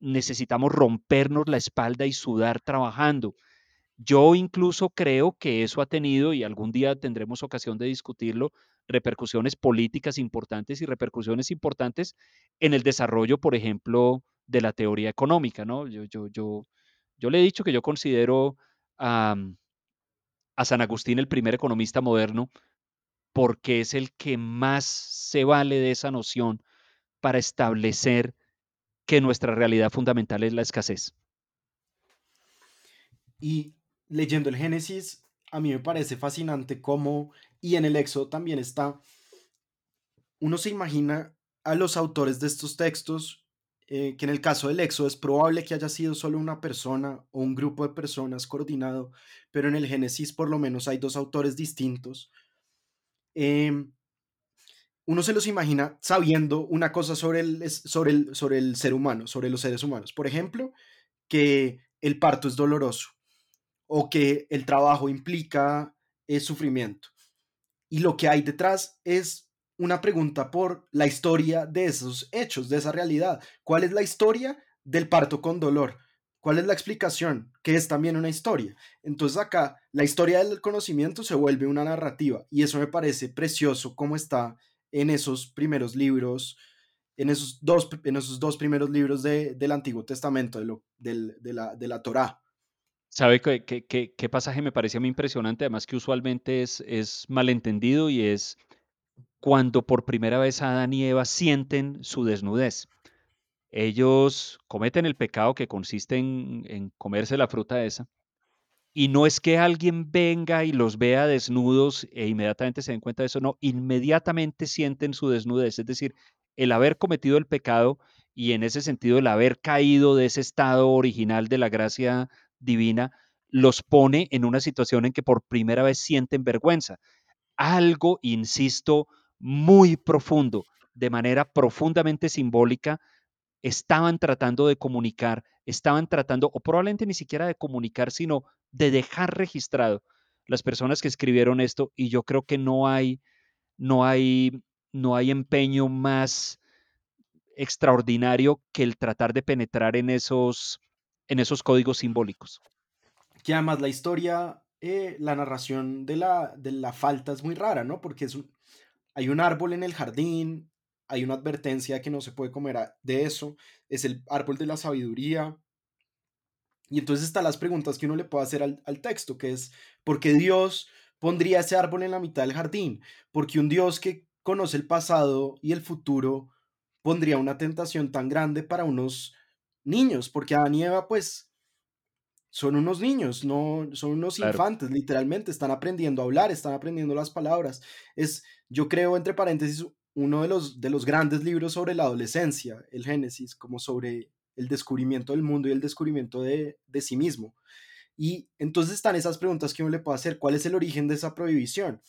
necesitamos rompernos la espalda y sudar trabajando. Yo incluso creo que eso ha tenido, y algún día tendremos ocasión de discutirlo, repercusiones políticas importantes y repercusiones importantes en el desarrollo, por ejemplo, de la teoría económica, ¿no? Yo, yo, yo, yo le he dicho que yo considero a, a San Agustín el primer economista moderno porque es el que más se vale de esa noción para establecer que nuestra realidad fundamental es la escasez. Y leyendo el Génesis, a mí me parece fascinante cómo, y en el Éxodo también está, uno se imagina a los autores de estos textos, eh, que en el caso del Éxodo es probable que haya sido solo una persona o un grupo de personas coordinado, pero en el Génesis por lo menos hay dos autores distintos Em, uno se los imagina sabiendo una cosa sobre el, sobre, el, sobre el ser humano, sobre los seres humanos. Por ejemplo, que el parto es doloroso o que el trabajo implica eh, sufrimiento. Y lo que hay detrás es una pregunta por la historia de esos hechos, de esa realidad. ¿Cuál es la historia del parto con dolor? ¿Cuál es la explicación? Que es también una historia. Entonces acá la historia del conocimiento se vuelve una narrativa y eso me parece precioso como está en esos primeros libros, en esos dos, en esos dos primeros libros del Antiguo Testamento, de, lo, de, la, de la Torá. ¿Sabe qué, pasaje me parece muy impresionante? Además que usualmente es, malentendido y es cuando por primera vez Adán y Eva sienten su desnudez. Ellos cometen el pecado que consiste en, comerse la fruta esa. Y no es que alguien venga y los vea desnudos e inmediatamente se den cuenta de eso, no, inmediatamente sienten su desnudez. Es decir, el haber cometido el pecado y en ese sentido el haber caído de ese estado original de la gracia divina, los pone en una situación en que por primera vez sienten vergüenza. Algo, insisto, muy profundo de manera profundamente simbólica, estaban tratando de comunicar, estaban tratando, o probablemente ni siquiera de comunicar, sino de dejar registrado las personas que escribieron esto, y yo creo que no hay, no hay, no hay empeño más extraordinario que el tratar de penetrar en esos, en esos códigos simbólicos. Que además la historia, eh, la narración de la, de la falta es muy rara, ¿no? Porque es hay un árbol en el jardín, hay una advertencia que no se puede comer de eso, es el árbol de la sabiduría. Y entonces están las preguntas que uno le puede hacer al, al texto, que es, ¿por qué Dios pondría ese árbol en la mitad del jardín? Porque un Dios que conoce el pasado y el futuro pondría una tentación tan grande para unos niños, porque Adán y Eva, pues, son unos niños, no son unos infantes, literalmente, están aprendiendo a hablar, están aprendiendo las palabras. Es, yo creo, entre paréntesis, uno de los, de los grandes libros sobre la adolescencia, el Génesis, como sobre el descubrimiento del mundo y el descubrimiento de, de sí mismo. Y entonces están esas preguntas que uno le puede hacer, ¿cuál es el origen de esa prohibición?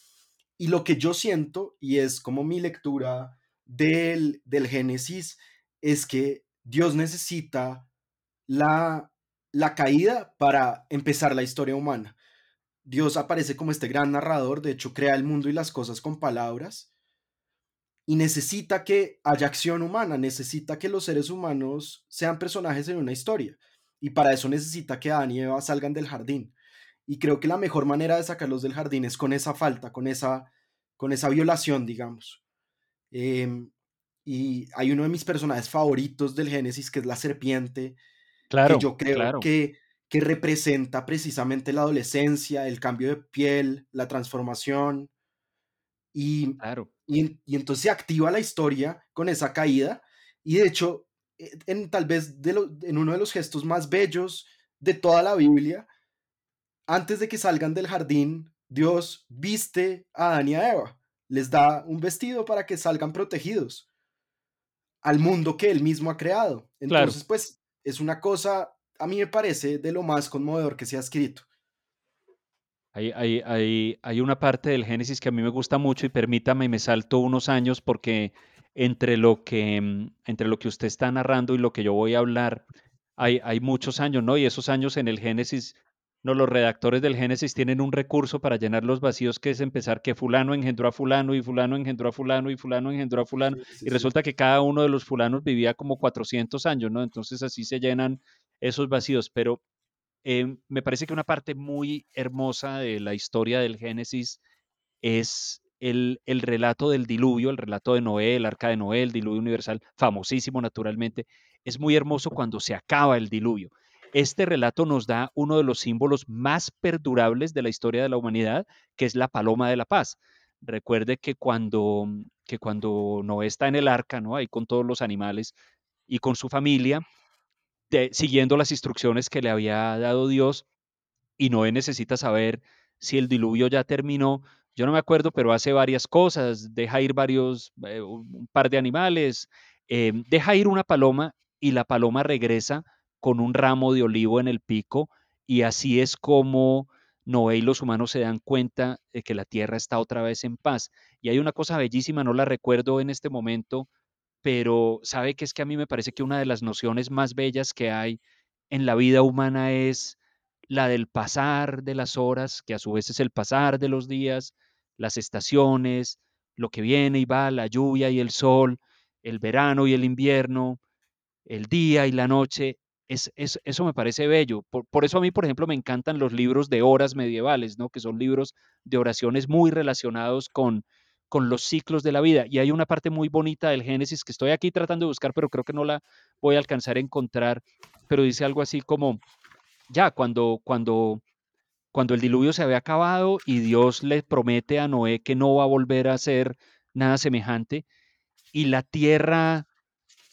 Y lo que yo siento, y es como mi lectura del, Génesis es que Dios necesita la, la caída para empezar la historia humana. Dios aparece como este gran narrador, de hecho crea el mundo y las cosas con palabras, y necesita que haya acción humana, necesita que los seres humanos sean personajes en una historia, y para eso necesita que Adán y Eva salgan del jardín. Y creo que la mejor manera de sacarlos del jardín es con esa falta, con esa, con esa violación, digamos. Em, y hay uno de mis personajes favoritos del Génesis, que es la serpiente, claro, que yo creo que, que representa precisamente la adolescencia, el cambio de piel, la transformación. Y, claro. y, y, entonces se activa la historia con esa caída. Y de hecho, e, en, tal vez de lo, en uno de los gestos más bellos de toda la Biblia, antes de que salgan del jardín, Dios viste a Adán y a Eva les da un vestido para que salgan protegidos al mundo que él mismo ha creado. Entonces, pues es una cosa, a mí me parece, de lo más conmovedor que se ha escrito. Hay, hay, hay, hay, una parte del Génesis que a mí me gusta mucho y permítame, me salto unos años porque entre lo que, mm, entre lo que usted está narrando y lo que yo voy a hablar, hay, hay muchos años, ¿no? Y esos años en el Génesis no, los redactores del Génesis tienen un recurso para llenar los vacíos que es empezar que fulano engendró a fulano y fulano engendró a fulano y fulano engendró a fulano y resulta que cada uno de los fulanos vivía como 400 años, ¿no? Entonces así se llenan esos vacíos, pero em, me parece que una parte muy hermosa de la historia del Génesis es el, el, relato del diluvio, el relato de Noé, el arca de Noé, el diluvio universal, famosísimo naturalmente. Es muy hermoso cuando se acaba el diluvio este relato nos da uno de los símbolos más perdurables de la historia de la humanidad, que es la paloma de la paz. Recuerde que cuando, que cuando Noé está en el arca, ¿no? ahí con todos los animales y con su familia, siguiendo las instrucciones que le había dado Dios, y Noé necesita saber si el diluvio ya terminó. Yo no me acuerdo, pero hace varias cosas, deja ir varios, eh, un par de animales, eh, deja ir una paloma y la paloma regresa con un ramo de olivo en el pico y así es como Noé y los humanos se dan cuenta de que la tierra está otra vez en paz. Y hay una cosa bellísima, no la recuerdo en este momento, pero sabe que es que a mí me parece que una de las nociones más bellas que hay en la vida humana es la del pasar de las horas, que a su vez es el pasar de los días, las estaciones, lo que viene y va, la lluvia y el sol, el verano y el invierno, el día y la noche, es, eso me parece bello. Por, eso a mí, por ejemplo, me encantan los libros de horas medievales, ¿no? que son libros de oraciones muy relacionados con, con los ciclos de la vida. Y hay una parte muy bonita del Génesis que estoy aquí tratando de buscar, pero creo que no la voy a alcanzar a encontrar, pero dice algo así como, ya, cuando, cuando, cuando el diluvio se había acabado y Dios le promete a Noé que no va a volver a ser nada semejante, y la tierra,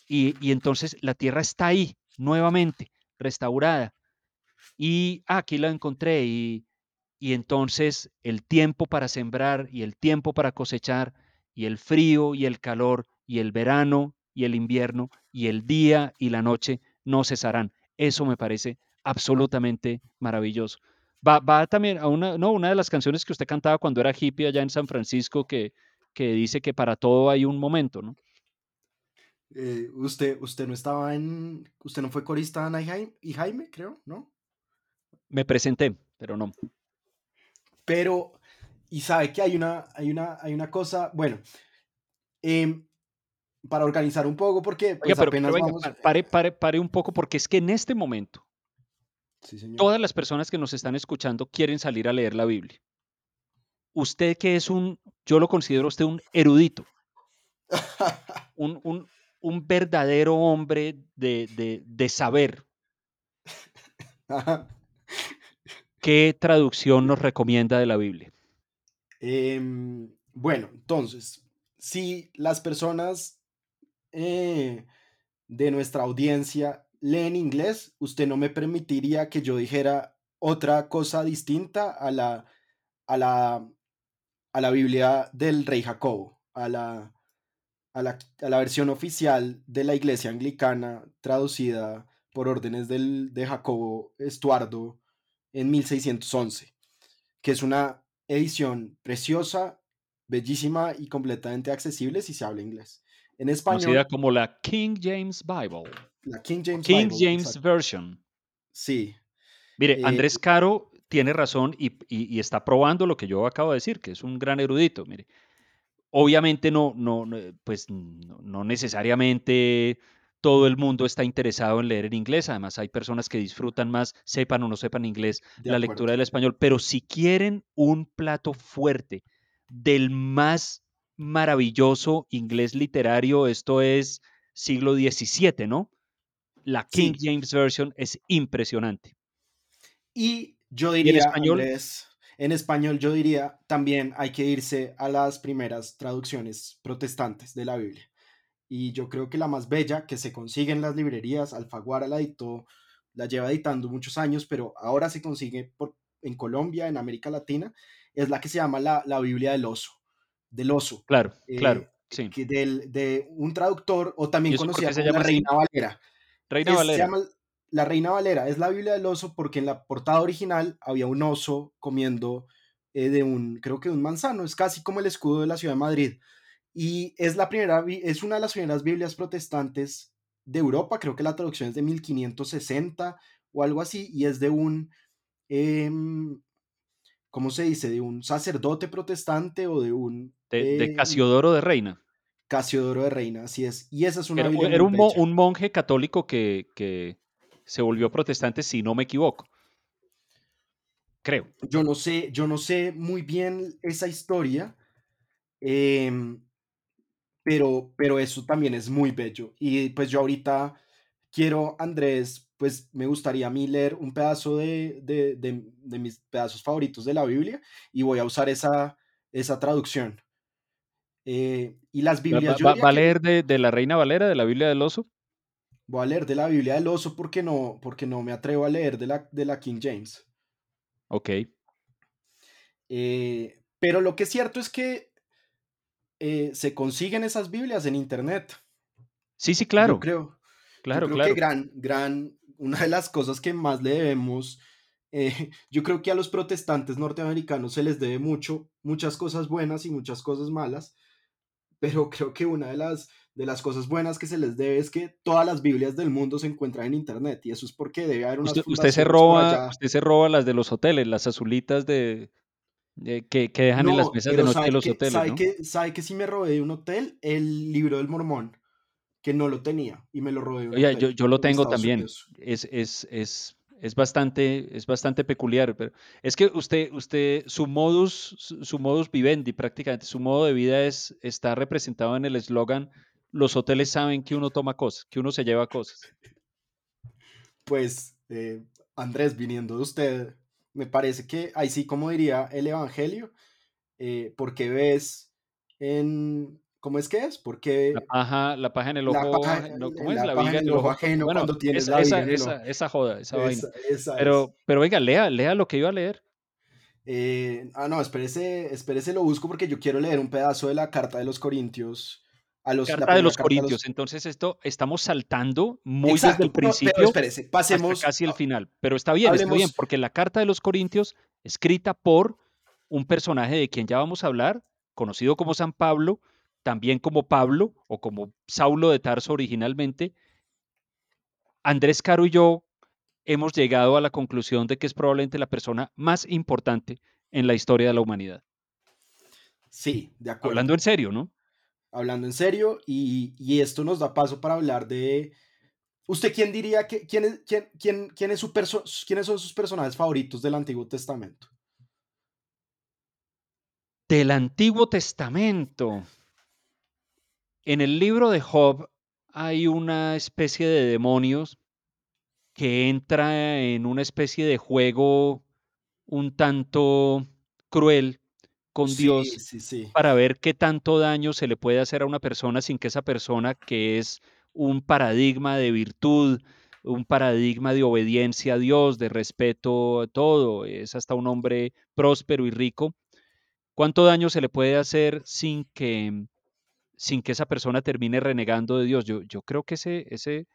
y, y entonces la tierra está ahí, nuevamente, restaurada. Y aquí la encontré y, y entonces el tiempo para sembrar y el tiempo para cosechar y el frío y el calor y el verano y el invierno y el día y la noche no cesarán. Eso me parece absolutamente maravilloso. Va, va también a una, no, una de las canciones que usted cantaba cuando era hippie allá en San Francisco que, que dice que para todo hay un momento, ¿no? Eh, usted, usted no estaba en. Usted no fue corista Ana y Jaime, y Jaime, creo, ¿no? Me presenté, pero no. Pero, y sabe que hay una, hay una, hay una cosa, bueno, em, para organizar un poco, porque pues, Oiga, pero, apenas pero venga, vamos. pa- pare, pare, pare un poco, porque es que en este momento Sí, señor. todas las personas que nos están escuchando quieren salir a leer la Biblia. Usted que es un, yo lo considero usted un erudito, (laughs) un, un, un verdadero hombre de, de, de saber. (laughs) Ajá. ¿Qué traducción nos recomienda de la Biblia? Em, bueno, entonces, si las personas eh, de nuestra audiencia leen inglés, usted no me permitiría que yo dijera otra cosa distinta a la, a la, a la Biblia del rey Jacobo, a la, a la, a la versión oficial de la iglesia anglicana traducida por órdenes del, de Jacobo Estuardo en 1611, que es una edición preciosa, bellísima y completamente accesible si se habla inglés. En Conocida español, como la King James Bible. la King James King Bible, James exacto. Version. Sí, Mire, Eh, Andrés Caro tiene razón y, y- y está probando lo que yo acabo de decir, que es un gran erudito. Mire, obviamente no, no, no, pues no, no necesariamente todo el mundo está interesado en leer en inglés. Además, hay personas que disfrutan más, sepan o no sepan inglés, de la acuerdo. lectura del español. Pero si quieren un plato fuerte del más maravilloso inglés literario, esto es siglo XVII, ¿no? La King Sí, James Version es impresionante. y yo Y en diría, español, Andrés, en español yo diría también hay que irse a las primeras traducciones protestantes de la Biblia. Y yo creo que la más bella que se consigue en las librerías, Alfaguara la editó, la lleva editando muchos años, pero ahora se consigue por, en Colombia, en América Latina, es la que se llama la, la Biblia del oso, del oso, claro, claro, eh, sí. que del, de un traductor o ¿Y también conocida como la? Reina Valera. Reina se Valera. llama la Reina Valera, es la Biblia del oso porque en la portada original había un oso comiendo eh, de un, creo que de un manzano, es casi como el escudo de la ciudad de Madrid. Y es la primera, es una de las primeras Biblias protestantes de Europa, creo que la traducción es de 1560 o algo así, y es de un, em, ¿cómo se dice? De un sacerdote protestante o de un De, de eh, Casiodoro de Reina. Casiodoro de Reina, así es. Y esa es una Era, Biblia era un, mo- un monje católico que, que se volvió protestante, si no me equivoco. Creo. Yo no sé, yo no sé muy bien esa historia, em, pero, pero eso también es muy bello. Y pues yo ahorita quiero, Andrés, pues me gustaría a mí leer un pedazo de, de, de- de mis pedazos favoritos de la Biblia y voy a usar esa, esa traducción. Eh, y las ¿Va, Biblias, va- a que leer de, de la Reina Valera, de la Biblia del Oso? Voy a leer de la Biblia del oso porque no, porque no me atrevo a leer de la, de la King James. Ok. Eh, pero lo que es cierto es que eh, se consiguen esas Biblias en internet. Sí, sí, Yo claro. creo, Claro, creo que claro. gran, gran, una de las cosas que más le debemos, eh, yo creo que a los protestantes norteamericanos se les debe mucho, muchas cosas buenas y muchas cosas malas, pero creo que una de las, de las cosas buenas que se les debe es que todas las Biblias del mundo se encuentran en internet y eso es porque debe haber unas Usted, usted se roba, usted se roba las de los hoteles, las azulitas de, de- que, que dejan en las No, mesas de noche de los que, hoteles, sabe ¿no? que, sabe que si me robé de un hotel el libro del mormón, que no lo tenía y me lo robé de un Oye, yo, hotel yo lo en tengo también. Es, es, es, es bastante, es bastante peculiar, pero es que usted, usted, su modus, su, su modus vivendi prácticamente, su modo de vida es, está representado en el eslogan, los hoteles saben que uno toma cosas, que uno se lleva cosas. Pues, eh, Andrés, viniendo de usted, me parece que ahí sí, como diría el Evangelio, eh, porque ves en, ¿cómo es que es? La Porque paja, la paja en el la ojo, paja, aje- no, ¿cómo es? la La paja viga en el ojo ajeno Bueno, cuando tienes esa, la esa, esa, esa joda, esa vaina. Es. Pero, pero oiga, lea, lea lo que iba a leer. Eh, ah, no, espérese, espérese, lo busco porque yo quiero leer un pedazo de la carta de los Corintios, a los, la Carta de los carta de los... Corintios. Entonces, esto estamos saltando muy desde el pero, pero principio espérese, hasta pasemos, casi el final. Pero está bien, está bien, porque la carta de los Corintios, escrita por un personaje de quien ya vamos a hablar, conocido como San Pablo, también como Pablo o como Saulo de Tarso originalmente, Andrés Caro y yo hemos llegado a la conclusión de que es probablemente la persona más importante en la historia de la humanidad. Sí, de acuerdo. Hablando en serio, ¿no? Hablando en serio, y, esto nos da paso para hablar de... ¿Usted quién diría quién, es, quién, quién, quién es su quiénes son sus personajes favoritos del Antiguo Testamento? Del Antiguo Testamento. En el libro de Job hay una especie de demonios que entra en una especie de juego un tanto cruel con Dios para ver qué tanto daño se le puede hacer a una persona sin que esa persona, que es un paradigma de virtud, un paradigma de obediencia a Dios, de respeto a todo, es hasta un hombre próspero y rico, ¿cuánto daño se le puede hacer sin que, sin que esa persona termine renegando de Dios? Yo, yo creo que ese, ese,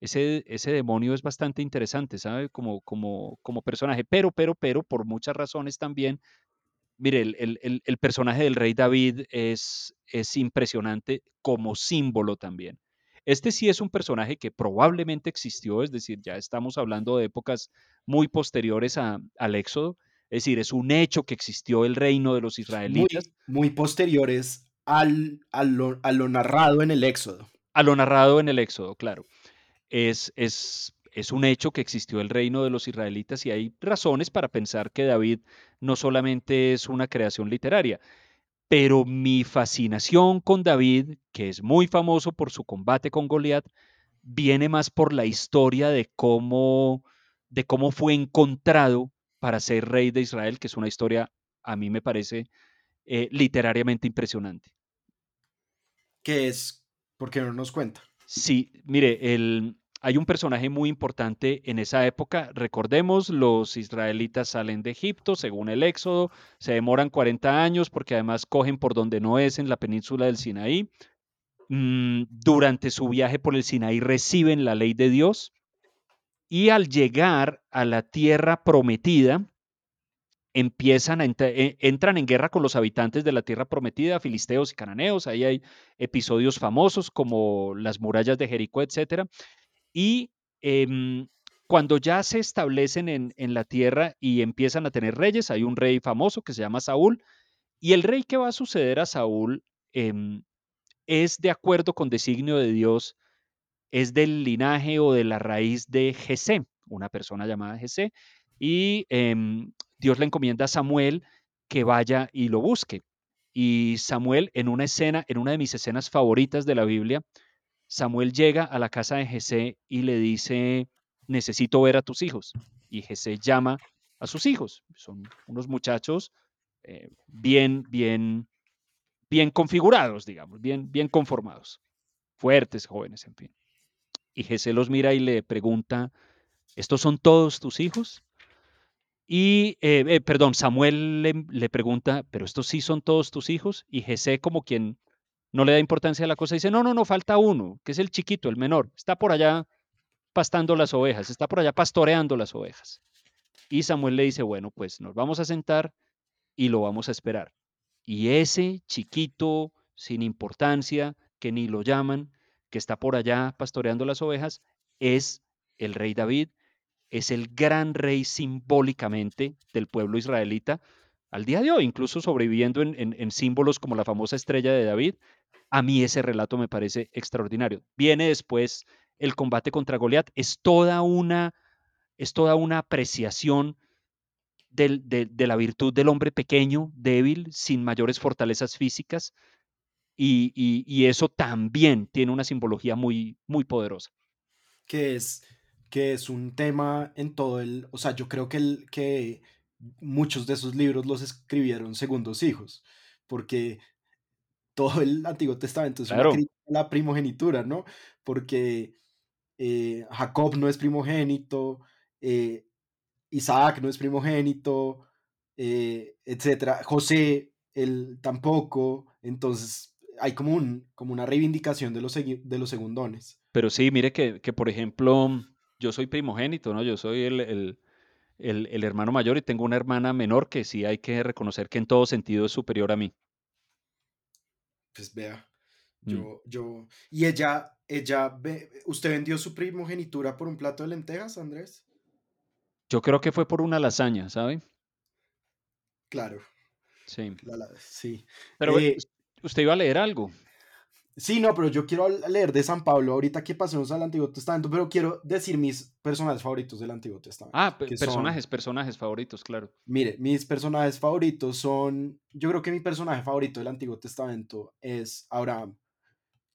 ese, ese demonio es bastante interesante, ¿sabe? Como, como, como personaje, pero, pero, pero, por muchas razones también, mire, el, el, personaje del rey David es, es impresionante como símbolo también. Este sí es un personaje que probablemente existió, es decir, ya estamos hablando de épocas muy posteriores al Éxodo, es decir, es un hecho que existió el reino de los israelitas. Muy, posteriores al, a, lo, a lo narrado en el Éxodo. A lo narrado en el Éxodo, claro es, es, es un hecho que existió el reino de los israelitas y hay razones para pensar que David no solamente es una creación literaria, pero mi fascinación con David, que es muy famoso por su combate con Goliat, viene más por la historia de cómo, de cómo fue encontrado para ser rey de Israel, que es una historia, a mí me parece, eh, literariamente impresionante. ¿Qué es? ¿Por qué no nos cuenta? Sí, mire, el, hay un personaje muy importante en esa época. Recordemos, los israelitas salen de Egipto según el Éxodo, se demoran 40 años porque además cogen por donde no es en la península del Sinaí. Mm, durante su viaje por el Sinaí reciben la ley de Dios y al llegar a la tierra prometida, empiezan a e, entran en guerra con los habitantes de la tierra prometida, filisteos y cananeos. Ahí hay episodios famosos como las murallas de Jericó, etcétera. Y em, cuando ya se establecen en, la tierra y empiezan a tener reyes, hay un rey famoso que se llama Saúl, y el rey que va a suceder a Saúl em, es de acuerdo con designio de Dios, es del linaje o de la raíz de Jesé, una persona llamada Jesé, y em, Dios le encomienda a Samuel que vaya y lo busque. Y Samuel, en una escena, en una de mis escenas favoritas de la Biblia, Samuel llega a la casa de Jesé y le dice, necesito ver a tus hijos. Y Jesé llama a sus hijos. Son unos muchachos eh, bien, bien, bien configurados, digamos, bien, bien conformados, fuertes, jóvenes, en fin. Y Jesé los mira y le pregunta, ¿estos son todos tus hijos? Y, eh, eh, perdón, Samuel le, pregunta, ¿pero estos sí son todos tus hijos? Y Jesé, como quien no le da importancia a la cosa, dice, no, no, no, falta uno, que es el chiquito, el menor. Está por allá pastando las ovejas, está por allá pastoreando las ovejas. Y Samuel le dice, bueno, pues nos vamos a sentar y lo vamos a esperar. Y ese chiquito, sin importancia, que ni lo llaman, que está por allá pastoreando las ovejas, es el rey David, es el gran rey simbólicamente del pueblo israelita al día de hoy, incluso sobreviviendo en, símbolos como la famosa estrella de David. A mí ese relato me parece extraordinario. Viene después el combate contra Goliat, es toda una, es toda una apreciación de, la virtud del hombre pequeño, débil, sin mayores fortalezas físicas, y, eso también tiene una simbología muy, muy poderosa. Que es que es un tema en todo el, o sea, yo creo que, que muchos de esos libros los escribieron segundos hijos, porque todo el Antiguo Testamento es una crítica a la primogenitura, ¿no? Porque eh, Jacob no es primogénito, eh, Isaac no es primogénito, eh, etcétera. José, él tampoco. Entonces, hay como, un, como una reivindicación de los, de los segundones. Pero sí, mire que, que, por ejemplo, yo soy primogénito, ¿no? Yo soy el, hermano mayor y tengo una hermana menor que sí hay que reconocer que en todo sentido es superior a mí. Pues vea, Mm. yo, yo, y ella, ella, ve- ¿usted vendió su primogenitura por un plato de lentejas, Andrés? Yo creo que fue por una lasaña, ¿sabe? Claro, Sí. la- la- sí. Pero Eh, us- usted iba a leer algo. Sí, no, pero yo quiero leer de San Pablo ahorita que pasemos al Antiguo Testamento, pero quiero decir mis personajes favoritos del Antiguo Testamento. Ah, son- personajes, personajes favoritos, claro. Mire, mis personajes favoritos son, yo creo que mi personaje favorito del Antiguo Testamento es Abraham,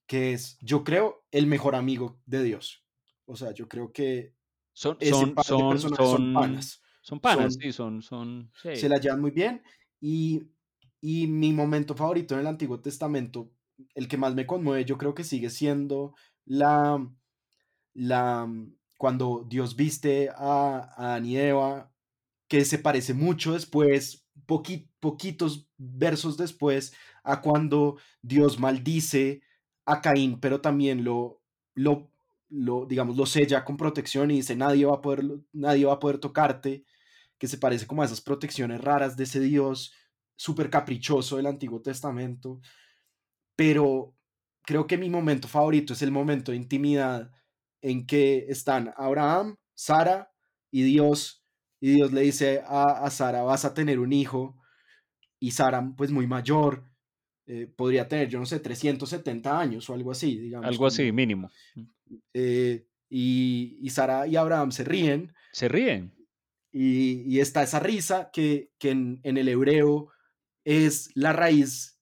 que es, yo creo, el mejor amigo de Dios. O sea, yo creo que Son, ese son, par de son, son son, panas. son panas, sí, son, son, sí. Se la llevan muy bien y, y mi momento favorito en el Antiguo Testamento, el que más me conmueve, yo creo que sigue siendo la, la cuando Dios viste a, a Eva, que se parece mucho después, poqui- poquitos versos después, a cuando Dios maldice a Caín, pero también lo, lo, lo, digamos, lo sella con protección y dice, nadie va a poder, nadie va a poder tocarte, que se parece como a esas protecciones raras de ese Dios súper caprichoso del Antiguo Testamento. Pero creo que mi momento favorito es el momento de intimidad en que están Abraham, Sara y Dios, y Dios le dice a, a Sara, vas a tener un hijo, y Sara, pues muy mayor, eh, podría tener, yo no sé, 370 años o algo así, digamos. Algo así, como, mínimo. eh, y, y Sara y Abraham se ríen, Se ríen. y, y está esa risa que, que en, en el hebreo es la raíz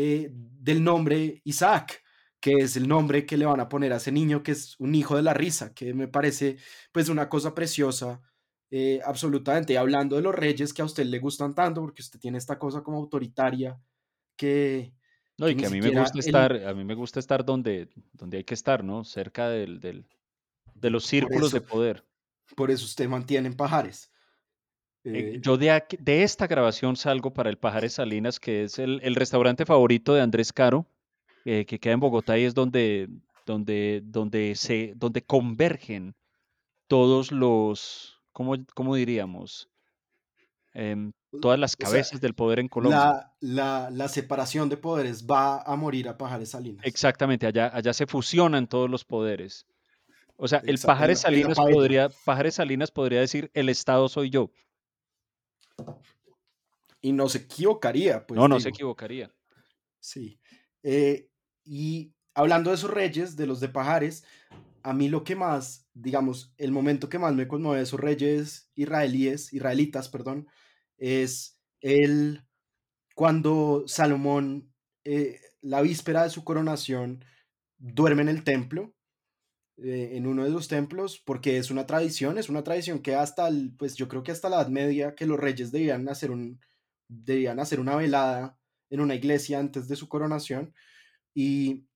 eh, del nombre Isaac, que es el nombre que le van a poner a ese niño, que es un hijo de la risa, que me parece pues una cosa preciosa, eh, absolutamente. Y hablando de los reyes que a usted le gustan tanto, porque usted tiene esta cosa como autoritaria, que, No, que y que a mí me gusta el- estar, a mí me gusta estar donde, donde hay que estar, ¿no? Cerca del, del- de los círculos de poder. por eso usted mantiene en pajares. Eh, Eh, yo de, aquí- de esta grabación salgo para el Pajares Salinas, que es el, el restaurante favorito de Andrés Caro, eh, que queda en Bogotá y es donde, donde, donde, se, donde convergen todos los, ¿cómo, cómo diríamos? Em, todas las o sea, cabezas del poder en Colombia. la, la, la separación de poderes va a morir a pajares salinas. Exactamente, allá, allá se fusionan todos los poderes. O sea, el Pajares Salinas podría, Pajares Salinas podría decir, el Estado soy yo. Y no se equivocaría, pues. no, no se equivocaría. Sí. Eh, y hablando de esos reyes, de los de Pajares, a mí lo que más, digamos, el momento que más me conmueve de esos reyes israelíes, israelitas, perdón, es el cuando Salomón, eh, la víspera de su coronación, duerme en el templo, eh, en uno de los templos, porque es una tradición, es una tradición que hasta, el, pues yo creo que hasta la Edad Media, que los reyes debían hacer, un, debían hacer una velada en una iglesia antes de su coronación, y,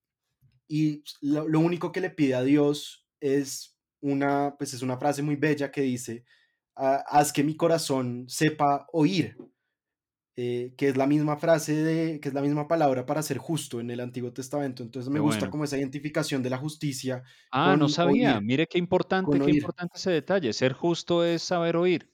y lo, lo único que le pide a Dios es una, pues es una frase muy bella que dice, "Ah, haz que mi corazón sepa oír, eh, que es la misma frase de, que es la misma palabra para ser justo en el Antiguo Testamento. Entonces me gusta como esa identificación de la justicia Ah, no sabía. oír, Mire qué importante, qué importante ese detalle. Ser justo es saber oír.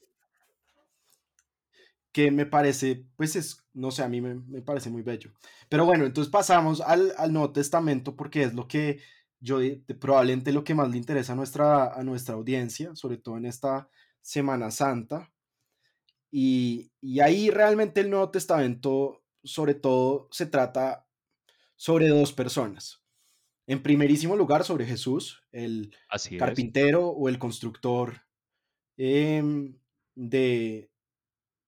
que me parece, pues es, no sé, a mí me, me parece muy bello. Pero bueno, entonces pasamos al, al Nuevo Testamento porque es lo que yo, de- probablemente lo que más le interesa a nuestra, a nuestra audiencia, sobre todo en esta Semana Santa. Y, y ahí realmente el Nuevo Testamento, sobre todo, se trata sobre dos personas. En primerísimo lugar, sobre Jesús, el Así carpintero o el constructor em, de,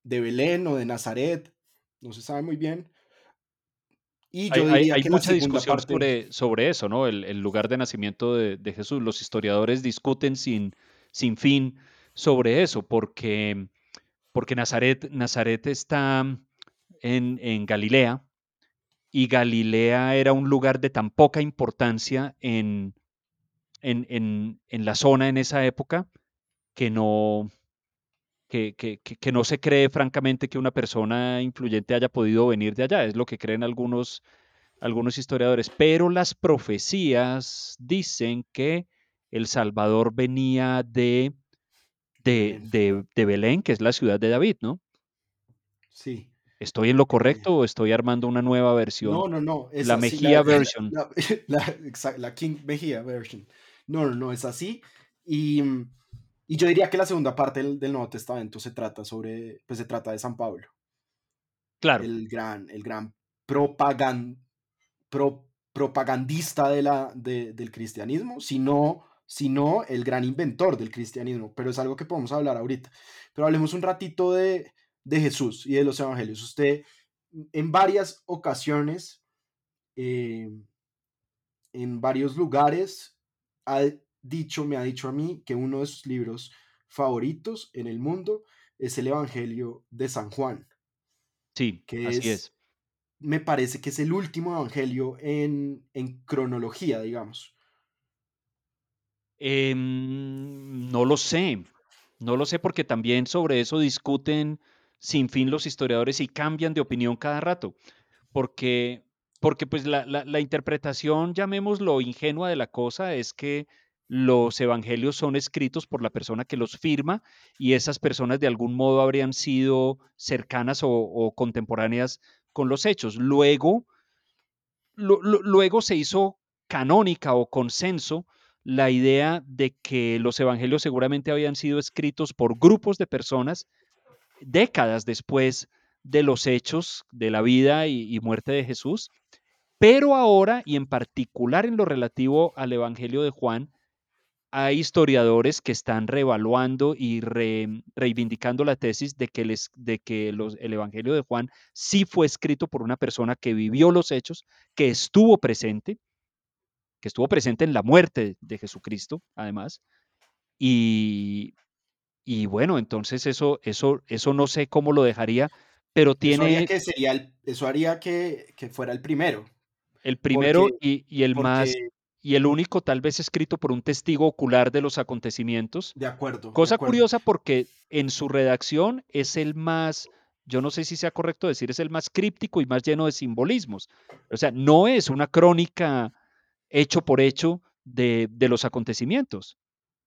de Belén o de Nazaret, no se sabe muy bien. Y Hay, yo hay- diría hay que la mucha discusión parte, sobre, sobre eso, ¿no? El, el lugar de nacimiento de, de Jesús. Los historiadores discuten sin, sin fin sobre eso, porque, porque Nazaret, Nazaret está en, en Galilea y Galilea era un lugar de tan poca importancia en, en, en, en la zona en esa época que no, que, que- que no se cree francamente que una persona influyente haya podido venir de allá. Es lo que creen algunos, algunos historiadores. Pero las profecías dicen que el Salvador venía de, de, Belén. de, de Belén, que es la ciudad de David, ¿no? sí. ¿Estoy en lo Eh, correcto o estoy armando una nueva versión? no, no, no, es La así, la, Mejía version. la, (laughs) la, exa- la King Mejía version. No, no, no, es así. Y, mm, y yo diría que la segunda parte del, del Nuevo Testamento se trata sobre, pues se trata de San Pablo, Claro, el gran, el gran propagan, pro- propagandista de la, de- del cristianismo, sino, sino el gran inventor del cristianismo, pero es algo que podemos hablar ahorita. Pero hablemos un ratito de, de Jesús y de los evangelios. Usted en varias ocasiones, eh, en varios lugares, ha dicho, me ha dicho a mí que uno de sus libros favoritos en el mundo es el Evangelio de San Juan, sí, que así es, es. me parece que es el último evangelio en, en cronología, digamos. Em, no lo sé, no lo sé porque también sobre eso discuten sin fin los historiadores y cambian de opinión cada rato, porque, porque pues la, la- la interpretación, llamémoslo ingenua de la cosa, es que los evangelios son escritos por la persona que los firma y esas personas de algún modo habrían sido cercanas o, contemporáneas con los hechos. Luego, Lu- lu- luego se hizo canónica o consenso la idea de que los evangelios seguramente habían sido escritos por grupos de personas décadas después de los hechos de la vida y, muerte de Jesús, pero ahora, y en particular en lo relativo al Evangelio de Juan, hay historiadores que están reevaluando y re- reivindicando la tesis de que, les- de que el Evangelio de Juan sí fue escrito por una persona que vivió los hechos, que estuvo presente, que estuvo presente en la muerte de Jesucristo, además. Y, y bueno, entonces eso, eso, eso no sé cómo lo dejaría, pero Eso haría tiene que sería el, eso haría que, que fuera el primero, el porque, primero y, y el porque, más, y el único tal vez escrito por un testigo ocular de los acontecimientos de acuerdo, de Cosa acuerdo, curiosa porque en su redacción es el más, yo no sé si sea correcto decir, es el más críptico y más lleno de simbolismos. O sea, no es una crónica hecho por hecho de, de los acontecimientos.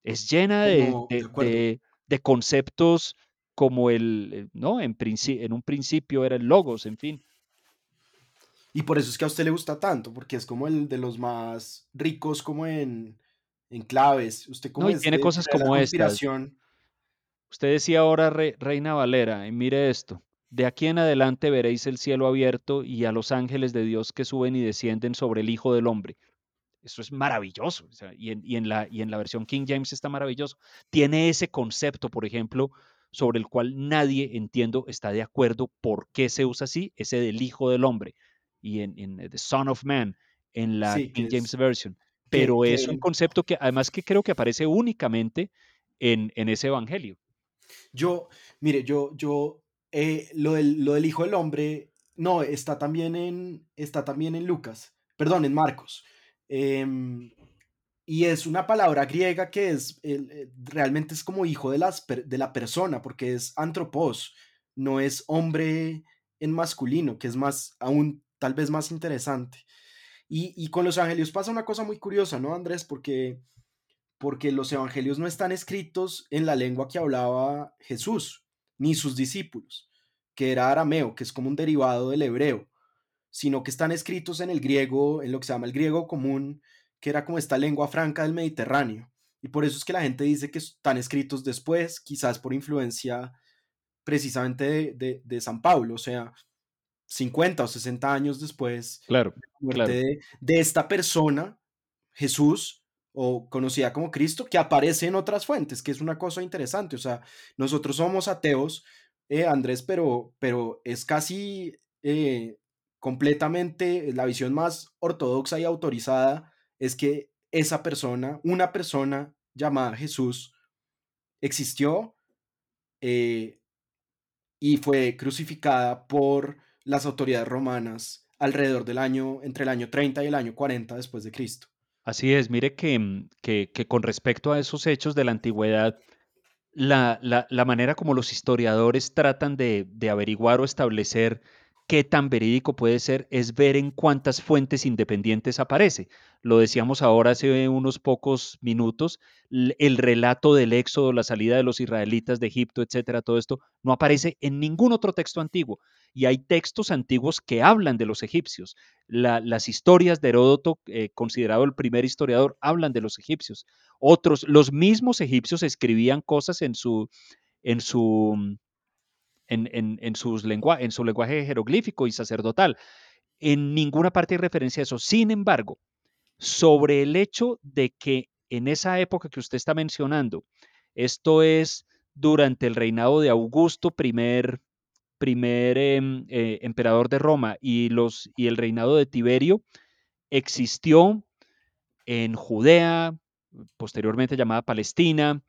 Es llena de, de conceptos como el, eh, ¿no? En, en un principio era el logos, en fin. Y por eso es que a usted le gusta tanto, porque es como el de los más ricos como en, en claves. Usted No, como y es tiene de cosas como conspiración, Usted decía ahora, Re- Reina Valera, y mire esto, de aquí en adelante veréis el cielo abierto y a los ángeles de Dios que suben y descienden sobre el Hijo del Hombre. Eso es maravilloso. o sea, y, en, y en la, y en la versión King James está maravilloso. Tiene ese concepto, por ejemplo, sobre el cual nadie, entiendo, está de acuerdo por qué se usa así, ese del Hijo del Hombre, y en, en The Son of Man, en la sí, King James es, Version. que, Pero es un concepto que además que creo que aparece únicamente en, en ese evangelio. Yo, mire, yo, yo, eh, lo del, lo del Hijo del Hombre, no, está también en, está también en Lucas, perdón, en Marcos. Em, y es una palabra griega que es, eh, realmente es como hijo de la persona, porque es antropos, no es hombre en masculino, que es más, aún tal vez más interesante. Y, y con los evangelios pasa una cosa muy curiosa, ¿no, Andrés? Porque porque los evangelios no están escritos en la lengua que hablaba Jesús, ni sus discípulos, que era arameo, que es como un derivado del hebreo, sino que están escritos en el griego, en lo que se llama el griego común, que era como esta lengua franca del Mediterráneo. Y por eso es que la gente dice que están escritos después, quizás por influencia precisamente de, de, de San Pablo, o sea, 50 o 60 años después claro. de, de esta persona, Jesús, o conocida como Cristo, que aparece en otras fuentes, que es una cosa interesante. O sea, nosotros somos ateos, eh, Andrés, pero, pero es casi eh, completamente la visión más ortodoxa y autorizada, es que esa persona, una persona llamada Jesús, existió eh, y fue crucificada por las autoridades romanas alrededor del año, entre el año 30 y el año 40 después de Cristo. Así es, mire que, mm, que, que con respecto a esos hechos de la antigüedad, la, la, la manera como los historiadores tratan de, de averiguar o establecer qué tan verídico puede ser es ver en cuántas fuentes independientes aparece. Lo decíamos ahora hace unos pocos minutos, el relato del éxodo, la salida de los israelitas de Egipto, etcétera, todo esto no aparece en ningún otro texto antiguo. Y hay textos antiguos que hablan de los egipcios. las historias de Heródoto, eh, considerado el primer historiador, hablan de los egipcios. Otros, los mismos egipcios escribían cosas en su, en su en, sus en su lenguaje jeroglífico y sacerdotal. En ninguna parte hay referencia a eso. Sin embargo, sobre el hecho de que en esa época que usted está mencionando, esto es durante el reinado de Augusto, primer, primer em, eh, emperador de Roma, y, los, y el reinado de Tiberio, existió en Judea, posteriormente llamada Palestina,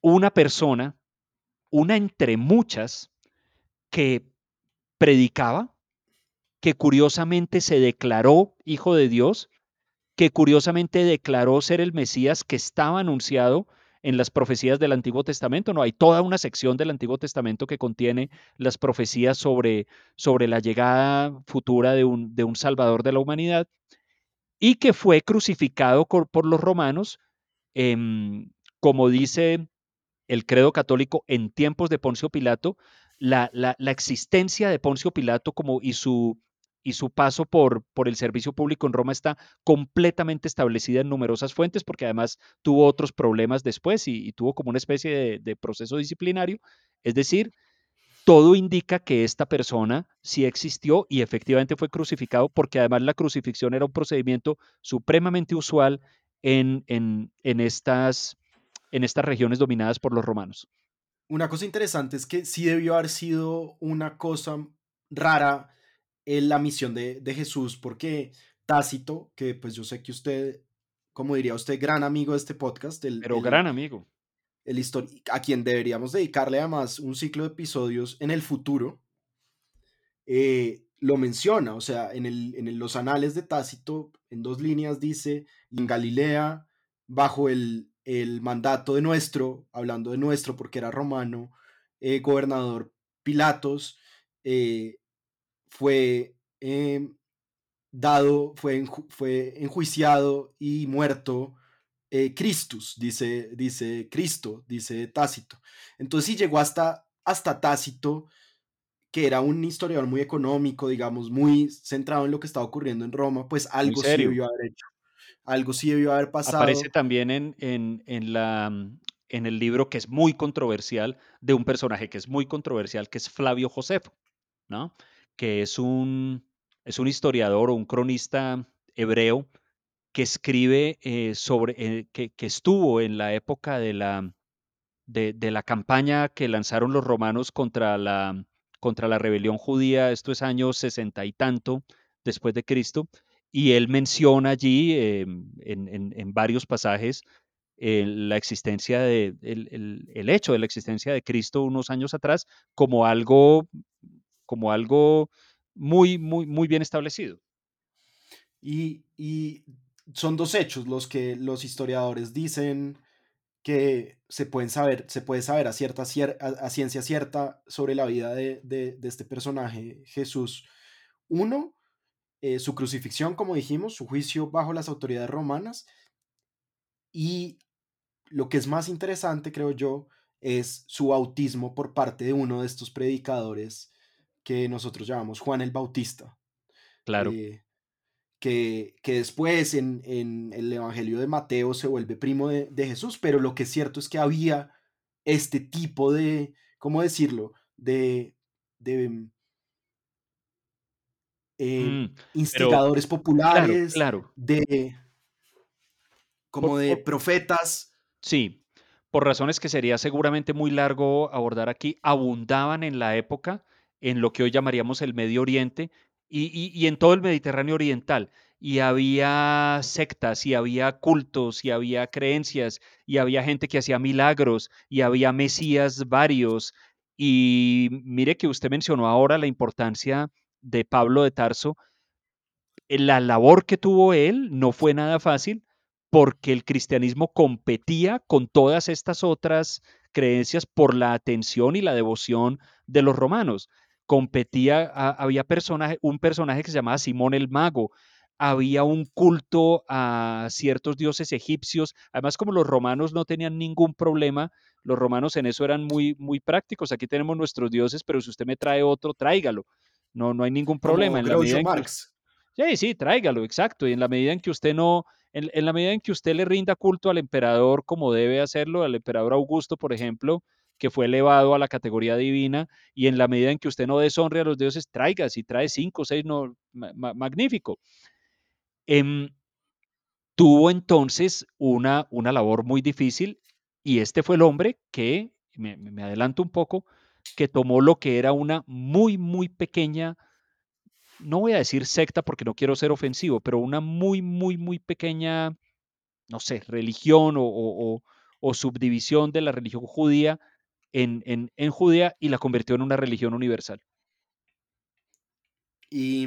una persona, una entre muchas, que predicaba, que curiosamente se declaró hijo de Dios, que curiosamente declaró ser el Mesías que estaba anunciado en las profecías del Antiguo Testamento. No, hay toda una sección del Antiguo Testamento que contiene las profecías sobre, sobre la llegada futura de un, de un Salvador de la humanidad y que fue crucificado por, los romanos, em, como dice el credo católico en tiempos de Poncio Pilato, la, existencia de Poncio Pilato como, y, su, y su paso por, por el servicio público en Roma está completamente establecida en numerosas fuentes, porque además tuvo otros problemas después y, tuvo como una especie de, proceso disciplinario. Es decir, todo indica que esta persona sí existió y efectivamente fue crucificado, porque además la crucifixión era un procedimiento supremamente usual en, en, en, estas, en estas regiones dominadas por los romanos una cosa interesante es que sí debió haber sido una cosa rara en la misión de, Jesús, porque Tácito, que pues yo sé que usted, como diría usted, gran amigo de este podcast, el, pero gran amigo. El a quien deberíamos dedicarle además un ciclo de episodios en el futuro, eh, lo menciona, o sea, en, el, en los anales de Tácito, en dos líneas dice, en Galilea, bajo el, el mandato de nuestro, hablando de nuestro porque era romano, eh, gobernador Pilatos, eh, fue em, dado, fue, fue, enjuiciado y muerto eh, Christus, dice, dice Cristo, dice Tácito. Entonces sí llegó hasta, hasta Tácito, que era un historiador muy económico, digamos, muy centrado en lo que estaba ocurriendo en Roma, pues algo sí debió haber hecho algo sí debió haber pasado. Aparece también en, en, la, mm, en el libro que es muy controversial de un personaje que es muy controversial, que es Flavio Josefo, ¿no? que es un, es un historiador o un cronista hebreo que escribe eh, sobre, eh, que, que, estuvo en la época de la, de, de, la campaña que lanzaron los romanos contra la, contra la rebelión judía, esto es años sesenta y tanto después de Cristo, y él menciona allí em, en, varios pasajes eh, la existencia de, el, hecho de la existencia de Cristo unos años atrás como algo, como algo muy, muy, muy bien establecido. Y, son dos hechos los que los historiadores dicen que se pueden saber, se puede saber a, cierta, ciencia cierta sobre la vida de este personaje Jesús. Uno, eh, su crucifixión, como dijimos, su juicio bajo las autoridades romanas. Y lo que es más interesante, creo yo, es su bautismo por parte de uno de estos predicadores que nosotros llamamos Juan el Bautista. Claro. Eh, que, que, después en, en, el Evangelio de Mateo se vuelve primo de, de, Jesús, pero lo que es cierto es que había este tipo de, ¿cómo decirlo? De, de eh, mm, instigadores populares, claro, de como de profetas. Sí, por razones que sería seguramente muy largo abordar aquí, abundaban en la época en lo que hoy llamaríamos el Medio Oriente y, y en todo el Mediterráneo Oriental. Y había sectas, y había cultos, y había creencias, y había gente que hacía milagros, y había mesías varios. Y mire que usted mencionó ahora la importancia de Pablo de Tarso, eh, la labor que tuvo él no fue nada fácil porque el cristianismo competía con todas estas otras creencias por la atención y la devoción de los romanos. competía, había personaje, un personaje que se llamaba Simón el Mago, había un culto a ciertos dioses egipcios. Además, como los romanos no tenían ningún problema, los romanos en eso eran muy, muy prácticos. Aquí tenemos nuestros dioses, pero si usted me trae otro, tráigalo. No, no hay ningún problema. en la medida Marx. sí, sí, tráigalo, exacto. Y en la medida en que usted no, en, en, la medida en que usted le rinda culto al emperador como debe hacerlo, al emperador Augusto, por ejemplo, que fue elevado a la categoría divina, y en la medida en que usted no deshonre a los dioses, traiga, si trae cinco o seis, no, magnífico. Em, tuvo entonces una, una labor muy difícil y este fue el hombre que, me, me, adelanto un poco, que tomó lo que era una muy, muy pequeña, no voy a decir secta porque no quiero ser ofensivo, pero una muy, muy, muy pequeña, no sé, religión o, o, subdivisión de la religión judía en, en, en Judea y la convirtió en una religión universal. Y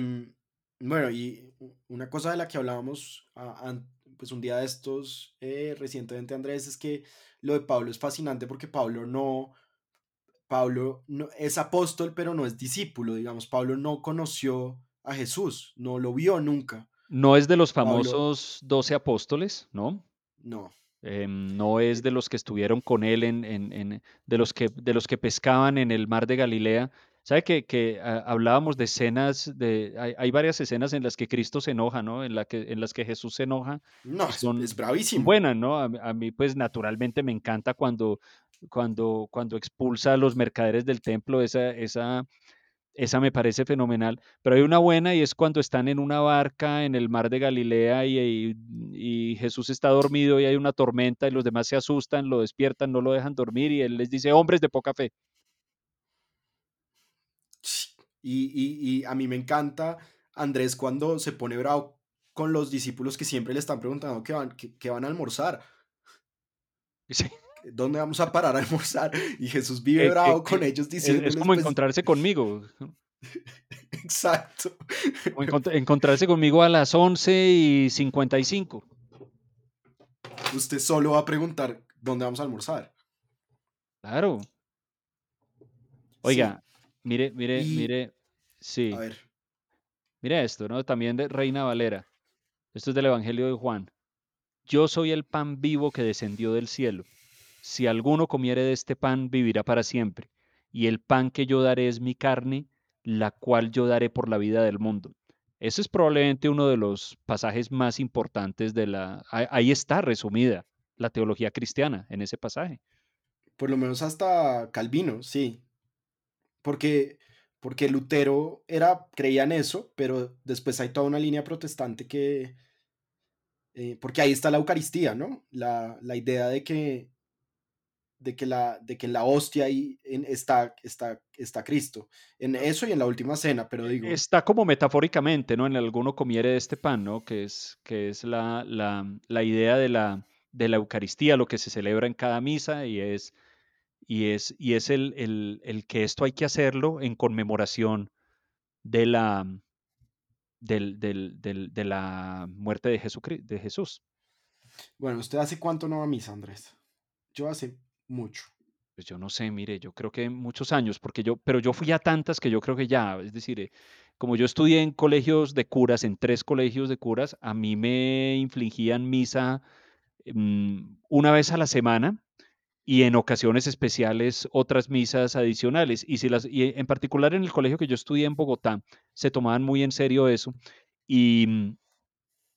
bueno, y una cosa de la que hablábamos pues un día de estos eh, recientemente, Andrés, es que lo de Pablo es fascinante porque Pablo no, Pablo no, es apóstol, pero no es discípulo, digamos. Pablo no conoció a Jesús, no lo vio nunca. No es de los famosos doce apóstoles, ¿no? No. Em, no es de los que estuvieron con él en, en, de los que de los que pescaban en el mar de Galilea, ¿Sabe que, ah, hablábamos de escenas, de, hay, varias escenas en las que Cristo se enoja, ¿no? En, la que, en las que Jesús se enoja. No, son, es bravísimo. Buenas, ¿no? A, mí, pues, naturalmente me encanta cuando, cuando, cuando expulsa a los mercaderes del templo, esa, esa, esa me parece fenomenal. Pero hay una buena y es cuando están en una barca en el mar de Galilea y, y, Jesús está dormido y hay una tormenta y los demás se asustan, lo despiertan, no lo dejan dormir y él les dice, hombres de poca fe. Y, a mí me encanta Andrés cuando se pone bravo con los discípulos que siempre le están preguntando qué van, qué, van a almorzar. (laughs) ¿Dónde vamos a parar a almorzar? (laughs) Y Jesús vive bravo con ellos diciendo. Es, como encontrarse conmigo. (laughs) Exacto. encontrarse conmigo a las 11 y 55. Usted solo va a preguntar dónde vamos a almorzar. Claro. Oiga, Mire, mire, mire, sí. A ver. Mire esto, ¿no? También de Reina Valera. Esto es del Evangelio de Juan. Yo soy el pan vivo que descendió del cielo. Si alguno comiere de este pan, vivirá para siempre. Y el pan que yo daré es mi carne, la cual yo daré por la vida del mundo. Ese es probablemente uno de los pasajes más importantes de la... Ahí está resumida la teología cristiana en ese pasaje. Por lo menos hasta Calvino, sí porque, porque Lutero era, creía en eso, pero después hay toda una línea protestante que, eh, porque ahí está la Eucaristía, ¿no? La, idea de que, de que, la, de que la hostia ahí está, está, está Cristo. En eso y en la última cena, pero digo... Está como metafóricamente, ¿no? En alguno comiere de este pan, ¿no? Que es, que es la, la idea de la, de la Eucaristía, lo que se celebra en cada misa y es y es, y es el, el, que esto hay que hacerlo en conmemoración de la, del, del, del, de la muerte de, Jesucristo, de Jesús. Bueno, ¿usted hace cuánto no va a misa, Andrés? Yo hace mucho. Pues yo no sé, mire, yo creo que muchos años, porque yo, pero yo fui a tantas que yo creo que ya, es decir, eh, como yo estudié en colegios de curas, en tres colegios de curas, a mí me infligían misa mm, una vez a la semana y en ocasiones especiales otras misas adicionales. Y, si las, y en particular en el colegio que yo estudié en Bogotá, se tomaban muy en serio eso. Y, mm,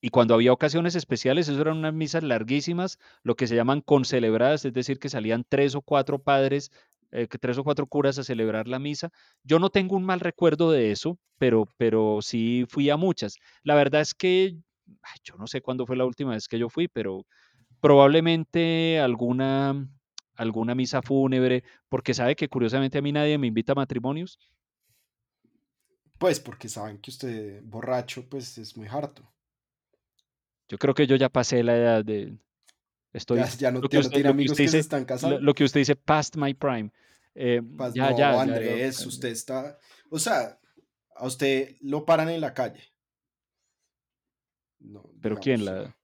y cuando había ocasiones especiales, eso eran unas misas larguísimas, lo que se llaman concelebradas, es decir, que salían tres o cuatro padres, eh, tres o cuatro curas a celebrar la misa. Yo no tengo un mal recuerdo de eso, pero, pero sí fui a muchas. La verdad es que yo no sé cuándo fue la última vez que yo fui, pero probablemente alguna alguna misa fúnebre, porque sabe que curiosamente a mí nadie me invita a matrimonios. Pues porque saben que usted borracho, pues es muy harto. Yo creo que yo ya pasé la edad de... Estoy, ya, no, tiene amigos que se están casando. Lo, que usted dice, past my prime. Eh, ya, no, ya, Andrés, usted está... O sea, a usted lo paran en la calle. No, ¿Pero quién? La...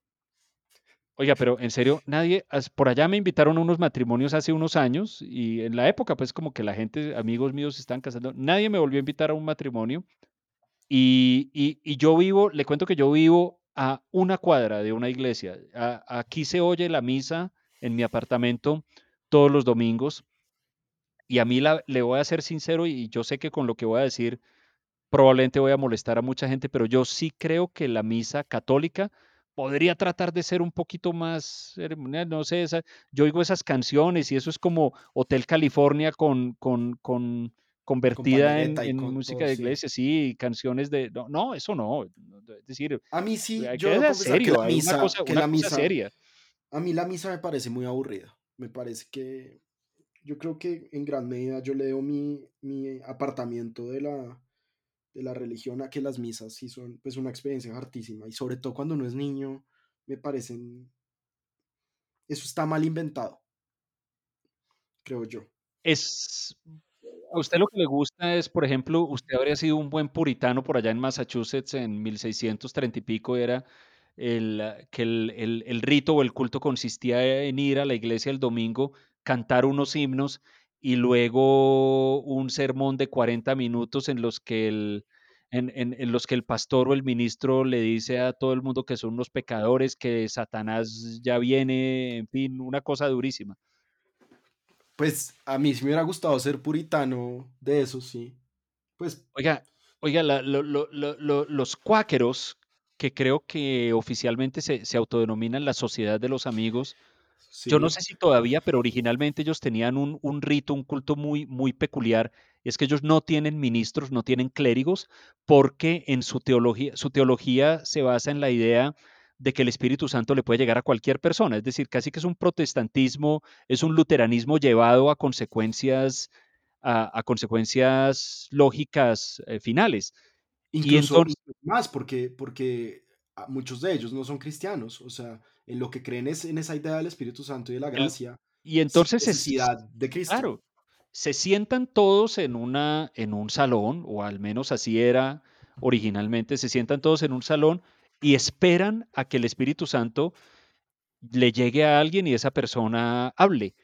Oiga, pero en serio, nadie, por allá me invitaron a unos matrimonios hace unos años y en la época, pues como que la gente, amigos míos, se están casando. Nadie me volvió a invitar a un matrimonio y, y, yo vivo, le cuento que yo vivo a una cuadra de una iglesia. aquí se oye la misa en mi apartamento todos los domingos y a mí le voy a ser sincero y yo sé que con lo que voy a decir probablemente voy a molestar a mucha gente, pero yo sí creo que la misa católica podría tratar de ser un poquito más ceremonial, no sé, yo oigo esas canciones y eso es como Hotel California con, con, con convertida en, música de iglesia, sí. canciones de, no, no, eso no, es decir, a mí sí, yo que serio, la misa, una cosa, la misa, seria. A mí la misa me parece muy aburrida, me parece que yo creo que en gran medida yo leo mi, mi apartamiento de la, de la religión a que las misas sí son pues una experiencia hartísima y sobre todo cuando uno es niño me parecen eso está mal inventado creo yo es a usted lo que le gusta es por ejemplo usted habría sido un buen puritano por allá en Massachusetts en 1630 y pico era el, que el, el rito o el culto consistía en ir a la iglesia el domingo cantar unos himnos y luego un sermón de 40 minutos en los que el, en, en, los que el pastor o el ministro le dice a todo el mundo que son unos pecadores, que Satanás ya viene, en fin, una cosa durísima. Pues a mí sí me hubiera gustado ser puritano de eso, sí. Pues. Oiga, oiga, los cuáqueros, que creo que oficialmente se, se autodenominan la Sociedad de los Amigos, yo no sé si todavía, pero originalmente ellos tenían un, un, rito, un culto muy, muy peculiar. Es que ellos no tienen ministros, no tienen clérigos, porque en su teología, su teología se basa en la idea de que el Espíritu Santo le puede llegar a cualquier persona. Es decir, casi que es un protestantismo, es un luteranismo llevado a consecuencias, a, consecuencias lógicas eh, finales. Incluso, y más, porque, porque muchos de ellos no son cristianos. O sea, en lo que creen es en esa idea del Espíritu Santo y de la gracia. y entonces necesidad de Cristo. Claro, se sientan todos en, una, en un salón, o al menos así era originalmente, se sientan todos en un salón y esperan a que el Espíritu Santo le llegue a alguien y esa persona hable.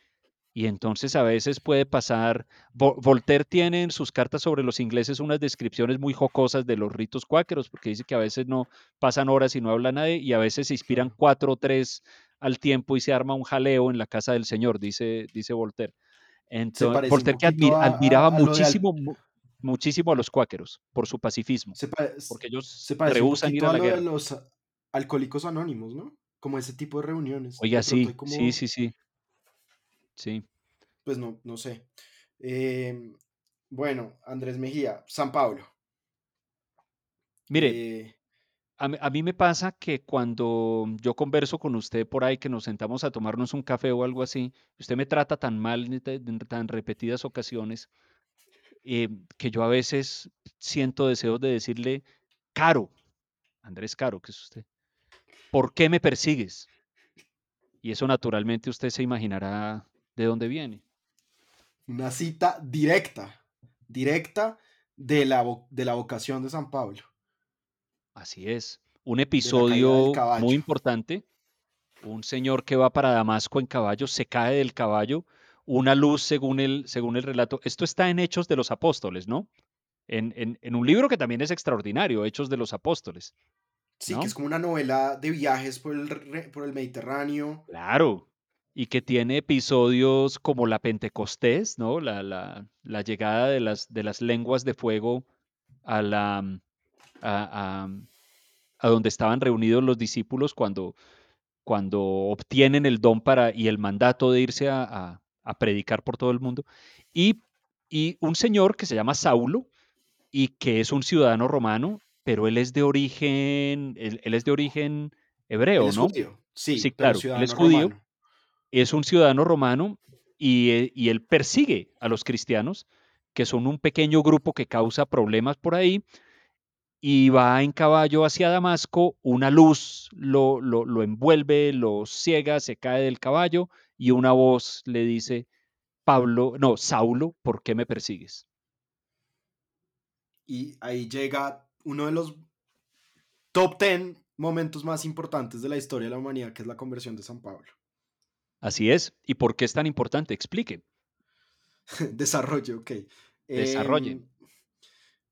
Y entonces a veces puede pasar, Voltaire tiene en sus cartas sobre los ingleses unas descripciones muy jocosas de los ritos cuáqueros, porque dice que a veces no pasan horas y no habla nadie, y a veces se inspiran cuatro o tres al tiempo y se arma un jaleo en la casa del Señor, dice, dice Voltaire. Entonces, Voltaire que admiraba muchísimo, muchísimo a los cuáqueros por su pacifismo, porque ellos se rehusan ir a la guerra. los alcohólicos anónimos, ¿no? Como ese tipo de reuniones. Oiga, sí, sí, sí, sí. Sí. Pues no, no sé. Em, bueno, Andrés Mejía, San Pablo. Mire, eh, a, mí me pasa que cuando yo converso con usted por ahí, que nos sentamos a tomarnos un café o algo así, usted me trata tan mal en tan repetidas ocasiones, em, que yo a veces siento deseos de decirle, Caro, Andrés Caro, que es usted, ¿por qué me persigues? Y eso naturalmente usted se imaginará ¿De dónde viene? Una cita directa, directa de la, de la vocación de San Pablo. Así es. Un episodio muy importante. Un señor que va para Damasco en caballo, se cae del caballo, una luz según el, según el relato. Esto está en Hechos de los Apóstoles, ¿no? En, en, un libro que también es extraordinario, Hechos de los Apóstoles. Sí, que es como una novela de viajes por el, por el Mediterráneo. Claro, y que tiene episodios como la Pentecostés, ¿no? La, la, la llegada de las, de las lenguas de fuego a, la, a, a, donde estaban reunidos los discípulos cuando, cuando obtienen el don para, y el mandato de irse a, predicar por todo el mundo. Y, y un señor que se llama Saulo y que es un ciudadano romano, pero él es de origen, él, es de origen hebreo, ¿no? Sí, sí, claro, él es judío es un ciudadano romano eh, y, él persigue a los cristianos, que son un pequeño grupo que causa problemas por ahí, y va en caballo hacia Damasco, una luz lo, lo, envuelve, lo ciega, se cae del caballo y una voz le dice, Pablo, no, Saulo, ¿por qué me persigues? Y ahí llega uno de los top ten momentos más importantes de la historia de la humanidad, que es la conversión de San Pablo. Así es. ¿Y por qué es tan importante? Explique. (laughs) Desarrollo, ok. Desarrolle. Em,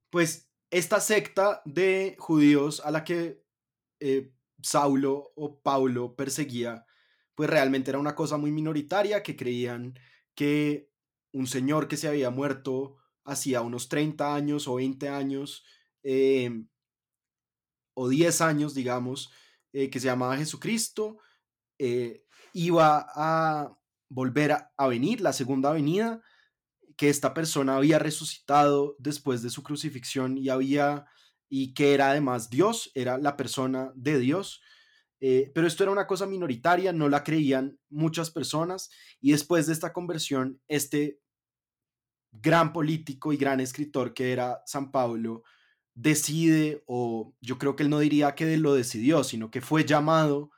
pues esta secta de judíos a la que eh, Saulo o Paulo perseguía, pues realmente era una cosa muy minoritaria, que creían que un señor que se había muerto hacía unos 30 años o 20 años, em, o 10 años, digamos, eh, que se llamaba Jesucristo, eh, iba a volver a, venir, la segunda venida, que esta persona había resucitado después de su crucifixión y había y que era además Dios, era la persona de Dios. Eh, pero esto era una cosa minoritaria, no la creían muchas personas y después de esta conversión, este gran político y gran escritor que era San Pablo decide, o yo creo que él no diría que lo decidió, sino que fue llamado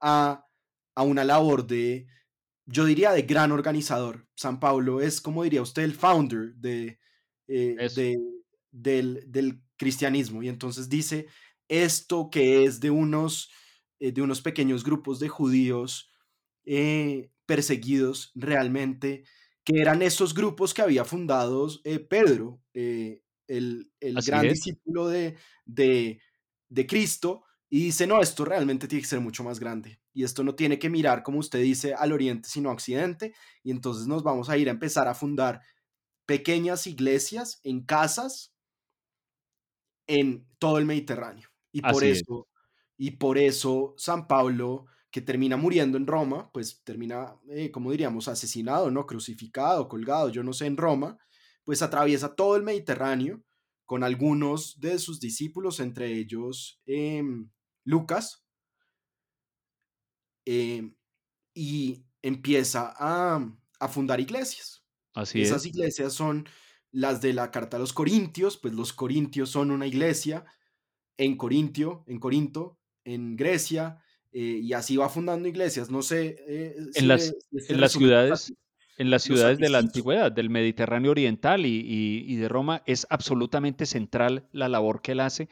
a, a una labor de, yo diría, de gran organizador. San Pablo es, como diría usted, el founder de, eh, de del, del, cristianismo. Y entonces dice, esto que es de unos, eh, de unos pequeños grupos de judíos eh, perseguidos realmente, que eran esos grupos que había fundado Pedro, el, el gran discípulo de, de, de Cristo, y dice, no, esto realmente tiene que ser mucho más grande. Y esto no tiene que mirar, como usted dice, al oriente, sino a occidente. Y entonces nos vamos a ir a empezar a fundar pequeñas iglesias en casas en todo el Mediterráneo. Y por eso, y por eso San Pablo, que termina muriendo en Roma, pues termina, eh, como diríamos, asesinado, ¿no? Crucificado, colgado, yo no sé, en Roma, pues atraviesa todo el Mediterráneo con algunos de sus discípulos, entre ellos em, Lucas, em, y empieza a, fundar iglesias. Así Esas iglesias son las de la carta a los Corintios, pues los Corintios son una iglesia en Corintio, en Corinto, en Grecia, eh, y así va fundando iglesias. No sé eh, en, las, en las ciudades. En las ciudades de la antigüedad, del Mediterráneo Oriental y, de Roma, es absolutamente central la labor que él hace.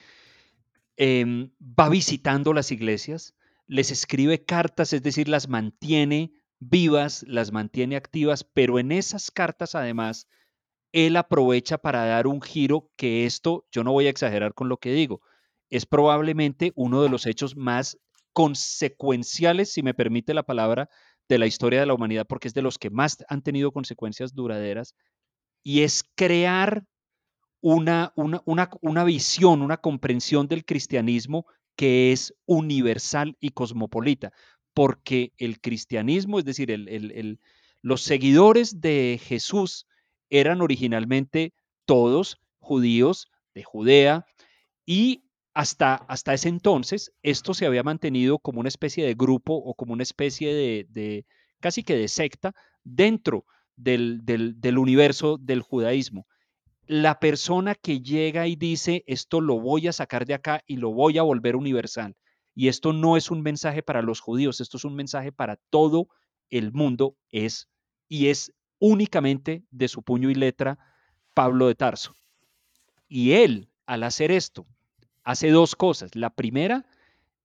Em, va visitando las iglesias, les escribe cartas, es decir, las mantiene vivas, las mantiene activas, pero en esas cartas además, él aprovecha para dar un giro que esto, yo no voy a exagerar con lo que digo, es probablemente uno de los hechos más consecuenciales, si me permite la palabra, de la historia de la humanidad porque es de los que más han tenido consecuencias duraderas y es crear una, una, una, visión, una comprensión del cristianismo que es universal y cosmopolita, porque el cristianismo, es decir, el, los seguidores de Jesús eran originalmente todos judíos de Judea y hasta, hasta ese entonces, esto se había mantenido como una especie de grupo o como una especie de, casi que de secta dentro del, del, universo del judaísmo. La persona que llega y dice, esto lo voy a sacar de acá y lo voy a volver universal. Y esto no es un mensaje para los judíos, esto es un mensaje para todo el mundo, es y es únicamente de su puño y letra Pablo de Tarso. Y él, al hacer esto, hace dos cosas. La primera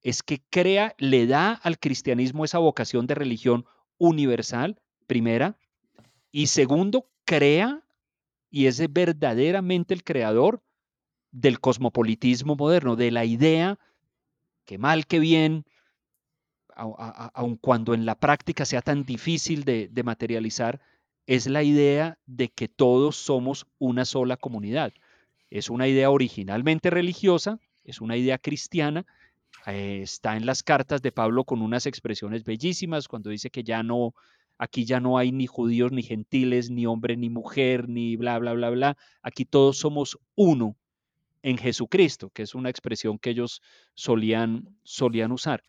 es que crea, le da al cristianismo esa vocación de religión universal, primera. Y segundo, crea y es verdaderamente el creador del cosmopolitismo moderno, de la idea que mal que bien, aun cuando en la práctica sea tan difícil de, materializar, es la idea de que todos somos una sola comunidad. Es una idea originalmente religiosa, es una idea cristiana. Eh, está en las cartas de Pablo con unas expresiones bellísimas cuando dice que ya no, aquí ya no hay ni judíos ni gentiles, ni hombre ni mujer, ni bla, bla, bla, bla. Aquí todos somos uno en Jesucristo, que es una expresión que ellos solían, solían usar.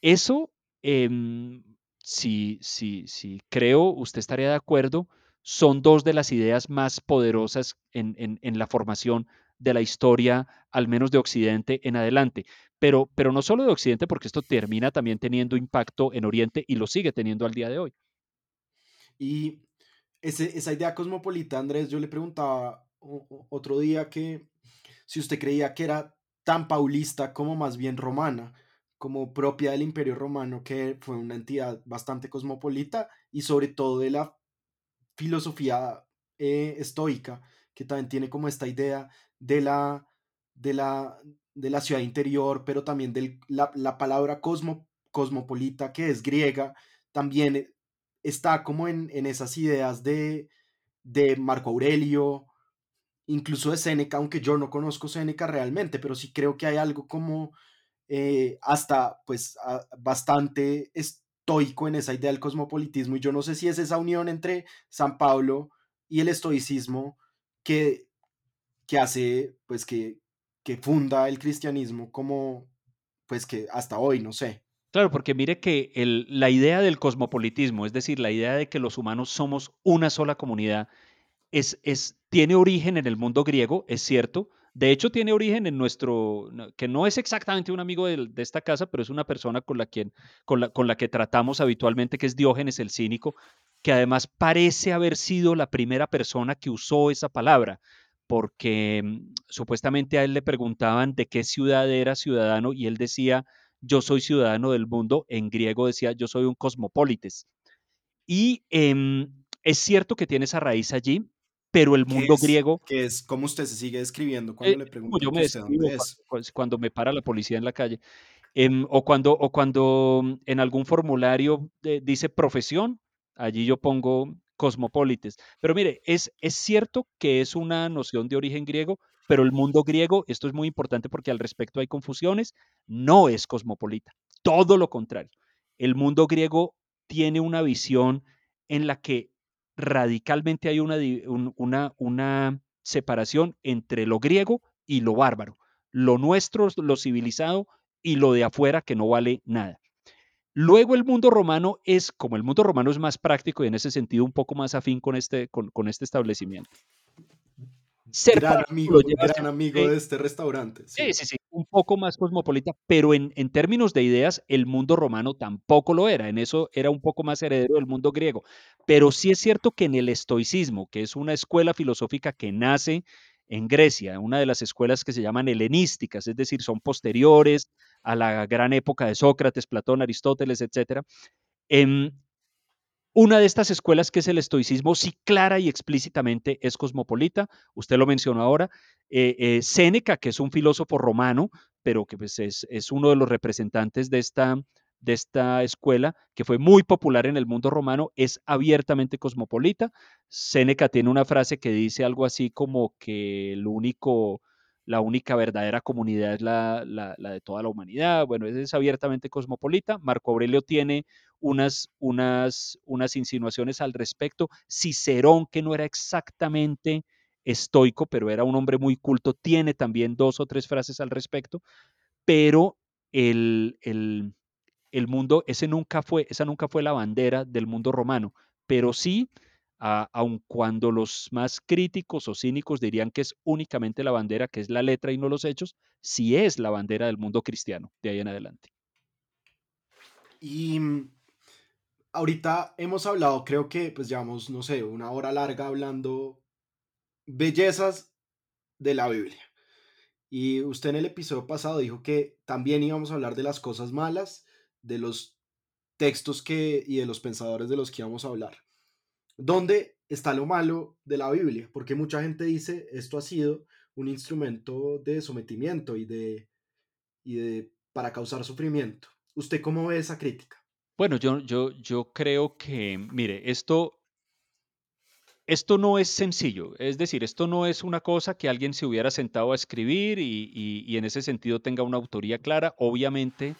Eso, em, si, si, si creo, usted estaría de acuerdo, son dos de las ideas más poderosas en, en, en la formación de la historia, al menos de Occidente en adelante. Pero, pero no solo de Occidente, porque esto termina también teniendo impacto en Oriente y lo sigue teniendo al día de hoy. Y esa idea cosmopolita, Andrés, yo le preguntaba otro día que si usted creía que era tan paulista como más bien romana, como propia del Imperio Romano, que fue una entidad bastante cosmopolita y sobre todo de la filosofía eh, estoica, que también tiene como esta idea de la, de la, de la ciudad interior, pero también de la, la, palabra cosmo, cosmopolita, que es griega, también está como en, en esas ideas de, de Marco Aurelio, incluso de Séneca, aunque yo no conozco Séneca realmente, pero sí creo que hay algo como eh, hasta pues bastante estoico en esa idea del cosmopolitismo y yo no sé si es esa unión entre San Pablo y el estoicismo que, que hace pues que, que funda el cristianismo como pues que hasta hoy, no sé. Claro, porque mire que el, la idea del cosmopolitismo, es decir, la idea de que los humanos somos una sola comunidad, es, es, tiene origen en el mundo griego, es cierto. De hecho, tiene origen en nuestro, que no es exactamente un amigo de, esta casa, pero es una persona con la, quien, con, la, con la que tratamos habitualmente, que es Diógenes el Cínico, que además parece haber sido la primera persona que usó esa palabra, porque mm, supuestamente a él le preguntaban de qué ciudad era ciudadano y él decía, yo soy ciudadano del mundo, en griego decía, yo soy un cosmopolites. Y eh, es cierto que tiene esa raíz allí, pero el mundo es, griego... Que es como usted se sigue describiendo cuando eh, le preguntan yo me usted dónde es. Cuando, cuando, me para la policía en la calle. Eh, o, cuando, o cuando mm, en algún formulario de, dice profesión, allí yo pongo cosmopolites. Pero mire, es, es cierto que es una noción de origen griego, pero el mundo griego, esto es muy importante porque al respecto hay confusiones, no es cosmopolita, todo lo contrario. El mundo griego tiene una visión en la que radicalmente hay una, una, una separación entre lo griego y lo bárbaro, lo nuestro, lo civilizado y lo de afuera que no vale nada. Luego el mundo romano es, como el mundo romano es más práctico y en ese sentido un poco más afín con este, con, con este establecimiento. Ser gran amigo, gran amigo de este restaurante. Sí. sí, sí, sí, un poco más cosmopolita, pero en, en, términos de ideas, el mundo romano tampoco lo era. En eso era un poco más heredero del mundo griego. Pero sí es cierto que en el estoicismo, que es una escuela filosófica que nace en Grecia, una de las escuelas que se llaman helenísticas, es decir, son posteriores a la gran época de Sócrates, Platón, Aristóteles, etc. Eh, una de estas escuelas que es el estoicismo, sí clara y explícitamente es cosmopolita, usted lo mencionó ahora, eh, eh, Séneca, que es un filósofo romano, pero que pues, es, es, uno de los representantes de esta, de esta escuela, que fue muy popular en el mundo romano, es abiertamente cosmopolita. Séneca tiene una frase que dice algo así como que el único, la única verdadera comunidad es la, la, la de toda la humanidad. Bueno, es, abiertamente cosmopolita. Marco Aurelio tiene unas, unas, unas insinuaciones al respecto. Cicerón, que no era exactamente estoico, pero era un hombre muy culto, tiene también dos o tres frases al respecto, pero el, el, el mundo, ese nunca fue, esa nunca fue la bandera del mundo romano, pero sí, a, aun cuando los más críticos o cínicos dirían que es únicamente la bandera, que es la letra y no los hechos, sí es la bandera del mundo cristiano de ahí en adelante. Y ahorita hemos hablado, creo que pues llevamos, no sé, una hora larga hablando bellezas de la Biblia. Y usted en el episodio pasado dijo que también íbamos a hablar de las cosas malas, de los textos que y de los pensadores de los que íbamos a hablar. ¿Dónde está lo malo de la Biblia? Porque mucha gente dice esto ha sido un instrumento de sometimiento y de, y de para causar sufrimiento. ¿Usted cómo ve esa crítica? Bueno, yo, yo, yo creo que, mire, esto, esto no es sencillo. Es decir, esto no es una cosa que alguien se hubiera sentado a escribir y, y, y en ese sentido tenga una autoría clara. Obviamente,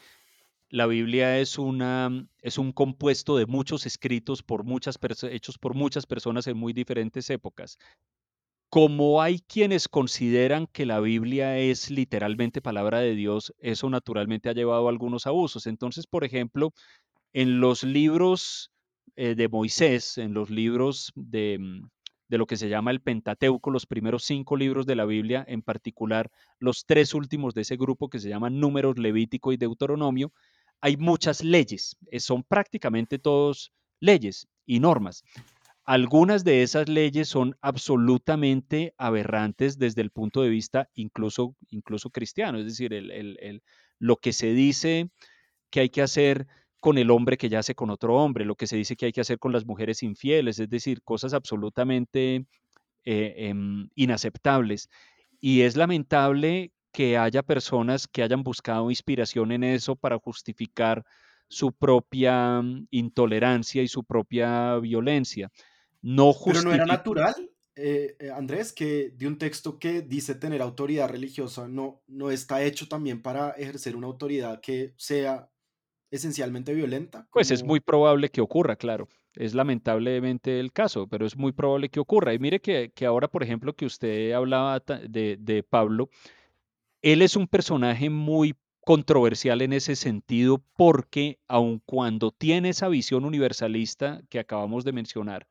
la Biblia es, una, es un compuesto de muchos escritos por muchas hechos por muchas personas en muy diferentes épocas. Como hay quienes consideran que la Biblia es literalmente palabra de Dios, eso naturalmente ha llevado a algunos abusos. Entonces, por ejemplo, en los libros eh, de Moisés, en los libros de, mm, de, lo que se llama el Pentateuco, los primeros cinco libros de la Biblia, en particular los tres últimos de ese grupo que se llaman Números, Levítico y Deuteronomio, hay muchas leyes, eh, son prácticamente todos leyes y normas. algunas de esas leyes son absolutamente aberrantes desde el punto de vista incluso, incluso cristiano, es decir, lo que se dice que hay que hacer con el hombre que yace con otro hombre, lo que se dice que hay que hacer con las mujeres infieles, es decir, cosas absolutamente eh, em, inaceptables. Y es lamentable que haya personas que hayan buscado inspiración en eso para justificar su propia mm, intolerancia y su propia violencia. No Pero no era natural, eh, eh, Andrés, que de un texto que dice tener autoridad religiosa, no, no está hecho también para ejercer una autoridad que sea esencialmente violenta, pues es muy probable que ocurra, claro. Es lamentablemente el caso, pero es muy probable que ocurra. Y mire que, que ahora, por ejemplo, que usted hablaba de, de Pablo, Él es un personaje muy controversial en ese sentido porque aun cuando tiene esa visión universalista que acabamos de mencionar,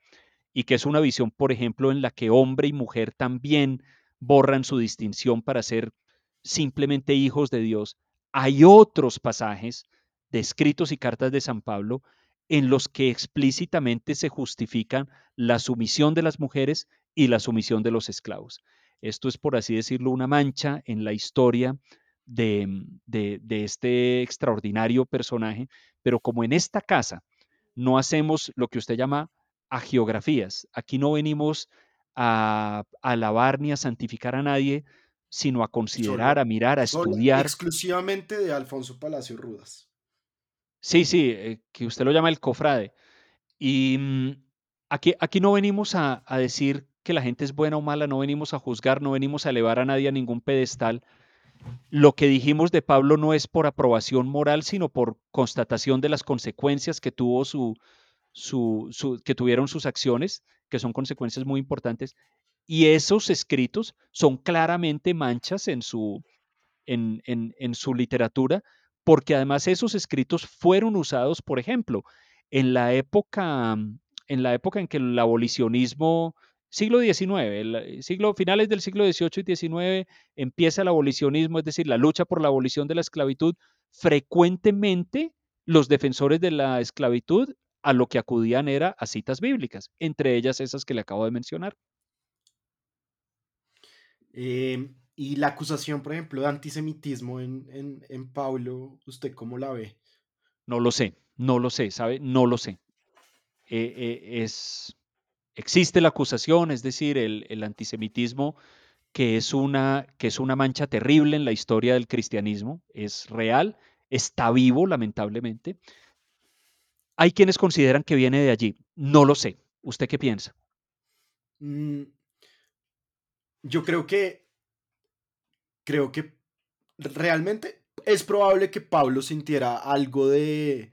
y que es una visión, por ejemplo, en la que hombre y mujer también borran su distinción para ser simplemente hijos de Dios, hay otros pasajes de escritos y cartas de San Pablo en los que explícitamente se justifican la sumisión de las mujeres y la sumisión de los esclavos. Esto es, por así decirlo, una mancha en la historia de, de, de este extraordinario personaje, pero como en esta casa no hacemos lo que usted llama a geografías. Aquí no venimos a, a alabar ni a santificar a nadie, sino a considerar, a mirar, a estudiar. exclusivamente de Alfonso Palacio Rudas. Sí, sí, eh, que usted lo llama el cofrade. Y mm, aquí, aquí no venimos a, a decir que la gente es buena o mala, no venimos a juzgar, no venimos a elevar a nadie a ningún pedestal. Lo que dijimos de Pablo no es por aprobación moral, sino por constatación de las consecuencias que tuvo su, su, su- que tuvieron sus acciones, que son consecuencias muy importantes, y esos escritos son claramente manchas en su, en, en, en su literatura, porque además esos escritos fueron usados, por ejemplo, en la época, en la época en que el abolicionismo, siglo XIX, el eh, siglo, finales del siglo XVIII y XIX, empieza el abolicionismo, es decir, la lucha por la abolición de la esclavitud, frecuentemente los defensores de la esclavitud a lo que acudían era a citas bíblicas, entre ellas esas que le acabo de mencionar. Eh, y la acusación, por ejemplo, de antisemitismo en, en, en Pablo, ¿usted cómo la ve? No lo sé, no lo sé, ¿sabe? No lo sé. Eh, eh, es, existe la acusación, es decir, el, antisemitismo, que es, una, que es una mancha terrible en la historia del cristianismo, es real, está vivo, lamentablemente. Hay quienes consideran que viene de allí, no lo sé. ¿Usted qué piensa? Mm, yo creo que, creo que realmente es probable que Pablo sintiera algo de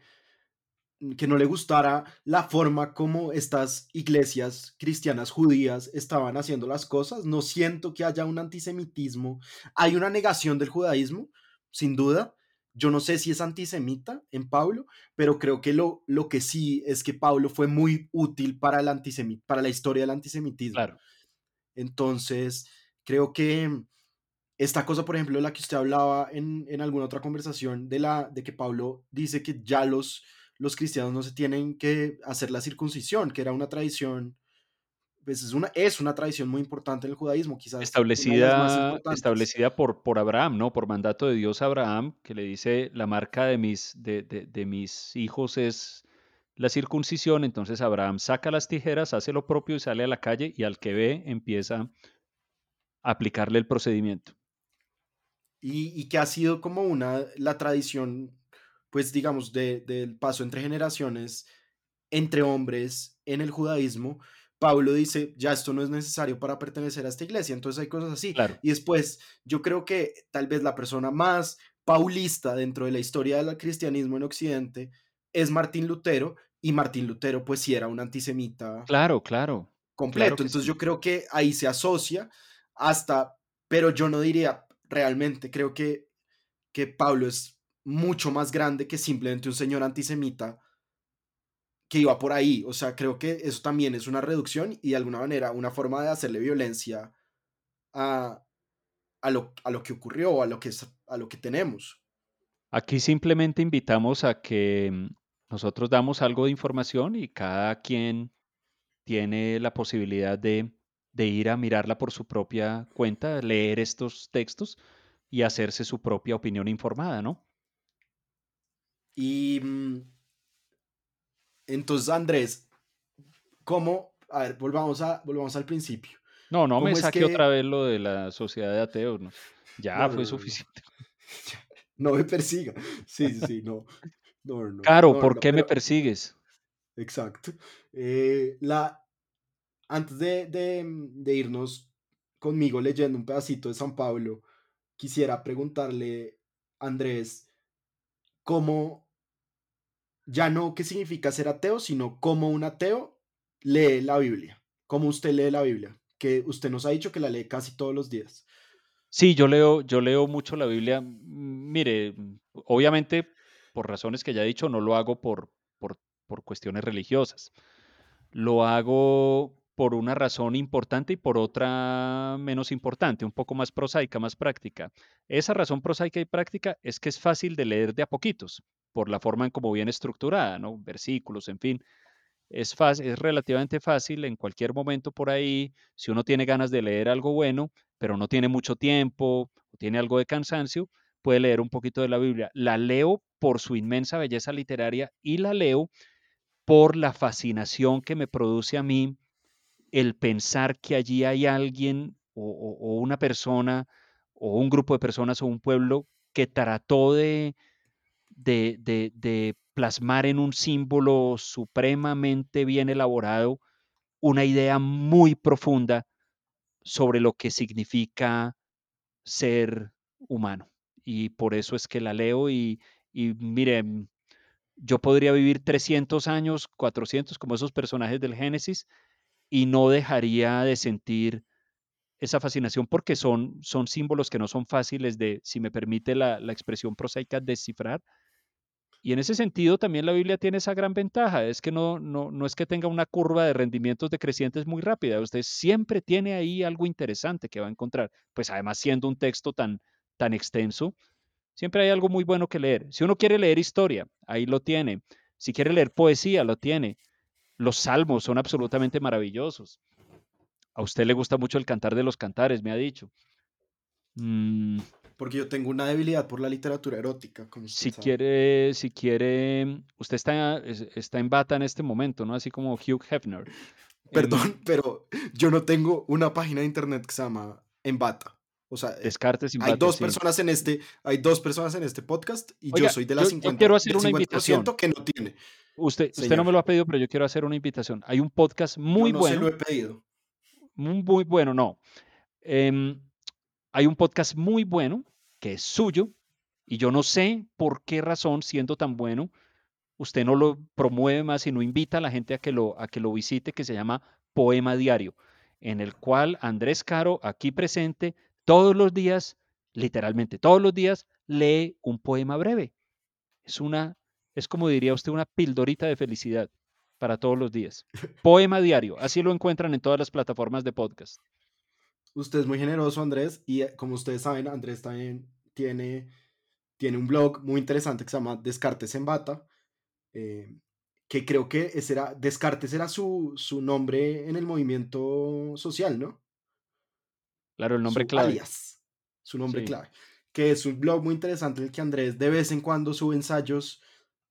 que no le gustara la forma como estas iglesias cristianas judías estaban haciendo las cosas. No siento que haya un antisemitismo. Hay una negación del judaísmo, sin duda. Yo no sé si es antisemita en Pablo, pero creo que lo, lo que sí es que Pablo fue muy útil para, el antisemit para la historia del antisemitismo. Claro, Entonces, creo que esta cosa, por ejemplo, de la que usted hablaba en, en alguna otra conversación, de, la, de que Pablo dice que ya los, los cristianos no se tienen que hacer la circuncisión, que era una tradición, pues es una, es una tradición muy importante en el judaísmo, quizás establecida, establecida por, por Abraham, ¿no? Por mandato de Dios a Abraham, que le dice, la marca de mis, de, de, de mis hijos es la circuncisión, entonces Abraham saca las tijeras, hace lo propio y sale a la calle y al que ve empieza a aplicarle el procedimiento. Y, y que ha sido como una, la tradición, pues digamos, de, del paso entre generaciones entre hombres en el judaísmo, Pablo dice, ya esto no es necesario para pertenecer a esta iglesia, entonces hay cosas así. Claro, Y después, yo creo que tal vez la persona más paulista dentro de la historia del cristianismo en Occidente es Martín Lutero, y Martín Lutero pues sí era un antisemita claro, claro, claro completo, que entonces sí. yo creo que ahí se asocia hasta, pero yo no diría realmente, creo que, que Pablo es mucho más grande que simplemente un señor antisemita que iba por ahí. O sea, creo que eso también es una reducción y de alguna manera una forma de hacerle violencia a, a, lo, a lo que ocurrió, a lo que, a lo que tenemos. Aquí simplemente invitamos a que mm, nosotros damos algo de información y cada quien tiene la posibilidad de, de ir a mirarla por su propia cuenta, leer estos textos y hacerse su propia opinión informada, ¿no? Y mm, entonces, Andrés, ¿cómo? A ver, volvamos, a, volvamos al principio. No, no me ¿Cómo es saque que- otra vez lo de la sociedad de ateos. ¿no? Ya No, fue no, suficiente. (laughs) No me persiga. Sí, sí, sí, no. No, No, ¿por qué me persigues? Exacto. Eh, la, antes de, de, de irnos conmigo leyendo un pedacito de San Pablo, quisiera preguntarle, Andrés, cómo, ya no qué significa ser ateo, sino cómo un ateo lee la Biblia. ¿Cómo usted lee la Biblia? Que usted nos ha dicho que la lee casi todos los días. Sí, yo leo, yo leo mucho la Biblia. Mm, Mire, obviamente, por razones que ya he dicho, no lo hago por, por, por cuestiones religiosas. Lo hago por una razón importante y por otra menos importante, un poco más prosaica, más práctica. Esa razón prosaica y práctica es que es fácil de leer de a poquitos, por la forma en cómo viene estructurada, ¿no? Versículos, en fin. Es, fácil, es relativamente fácil en cualquier momento por ahí, si uno tiene ganas de leer algo bueno, pero no tiene mucho tiempo o tiene algo de cansancio, puede leer un poquito de la Biblia. La leo por su inmensa belleza literaria y la leo por la fascinación que me produce a mí el pensar que allí hay alguien o, o- o una persona o un grupo de personas o un pueblo que trató de, de, de- de plasmar en un símbolo supremamente bien elaborado una idea muy profunda sobre lo que significa ser humano. Y por eso es que la leo y, y miren, yo podría vivir 300 años, 400, como esos personajes del Génesis, y no dejaría de sentir esa fascinación porque son, son símbolos que no son fáciles de, si me permite la, la expresión prosaica, descifrar. Y en ese sentido también la Biblia tiene esa gran ventaja, es que no, no, no es que tenga una curva de rendimientos decrecientes muy rápida, usted siempre tiene ahí algo interesante que va a encontrar. Pues además siendo un texto tan, tan extenso, siempre hay algo muy bueno que leer. Si uno quiere leer historia, ahí lo tiene. Si quiere leer poesía, lo tiene. Los salmos son absolutamente maravillosos. A usted le gusta mucho el cantar de los cantares, me ha dicho. Mm, Porque yo tengo una debilidad por la literatura erótica, como usted si sabe. quiere, si quiere, usted está, es- está en bata en este momento, ¿no? Así como Hugh Hefner. Perdón, (laughs) pero yo no tengo una página de internet que se llama Embata. O sea, eh, Descartes hay dos sí. personas en este, hay dos personas en este podcast y yo Oiga, soy de las yo- yo 50, quiero hacer una 50% que no tiene. Usted, usted no me lo ha pedido, pero yo quiero hacer una invitación. Hay un podcast muy yo no bueno. se lo he pedido. muy, muy bueno, no. Em, hay un podcast muy bueno que es suyo y yo no sé por qué razón, siendo tan bueno, usted no lo promueve más y no invita a la gente a que lo, a que lo visite, que se llama Poema Diario, en el cual Andrés Caro, aquí presente, todos los días, literalmente todos los días, lee un poema breve. Es una, es como diría usted, una pildorita de felicidad para todos los días. Poema Diario, así lo encuentran en todas las plataformas de podcast. Usted es muy generoso, Andrés, y eh, como ustedes saben, Andrés también tiene, tiene un blog muy interesante que se llama Descartes en Bata, eh, que creo que ese era, Descartes era su, su nombre en el movimiento social, ¿no? Claro, el nombre su clave. alias, su nombre Sí. clave, que es un blog muy interesante en el que Andrés de vez en cuando sube ensayos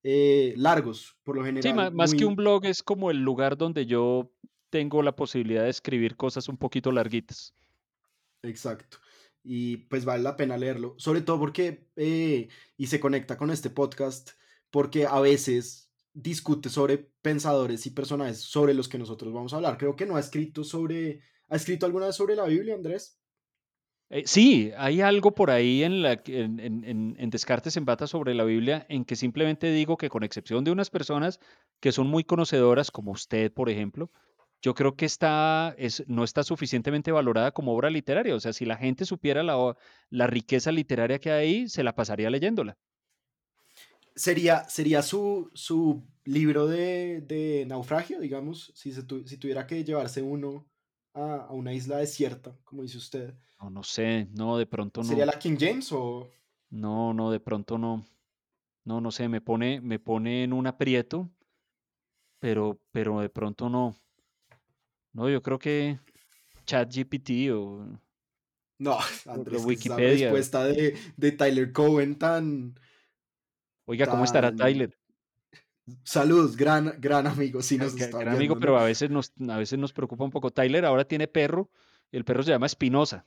eh, largos, por lo general. Sí, más que un blog es como el lugar donde yo tengo la posibilidad de escribir cosas un poquito larguitas. Exacto. Y pues vale la pena leerlo, sobre todo porque, eh, y se conecta con este podcast, porque a veces discute sobre pensadores y personajes sobre los que nosotros vamos a hablar. Creo que no ha escrito sobre, ¿ha escrito alguna vez sobre la Biblia, Andrés? Eh, sí, hay algo por ahí en, la, en, en- en- Descartes en Bata sobre la Biblia en que simplemente digo que con excepción de unas personas que son muy conocedoras, como usted, por ejemplo, yo creo que está, es, no está suficientemente valorada como obra literaria. O sea, si la gente supiera la, la riqueza literaria que hay ahí, se la pasaría leyéndola. Sería, sería su, su libro de, de naufragio, digamos, si, se tu- si tuviera que llevarse uno a, a una isla desierta, como dice usted. No, no sé, no, de pronto no. ¿Sería la King James o...? No, no, de pronto no. No, no sé, me pone, me pone en un aprieto, pero, pero de pronto no. No, yo creo que ChatGPT o, No, (laughs) Andrés, que esa Wikipedia. respuesta de, de Tyler Cohen tan, Oiga, ¿cómo estará. Tyler? Saludos, gran, gran amigo, si nos está Gran amigo, pero a veces nos, a veces nos preocupa un poco. Tyler ahora tiene perro, el perro se llama Espinosa.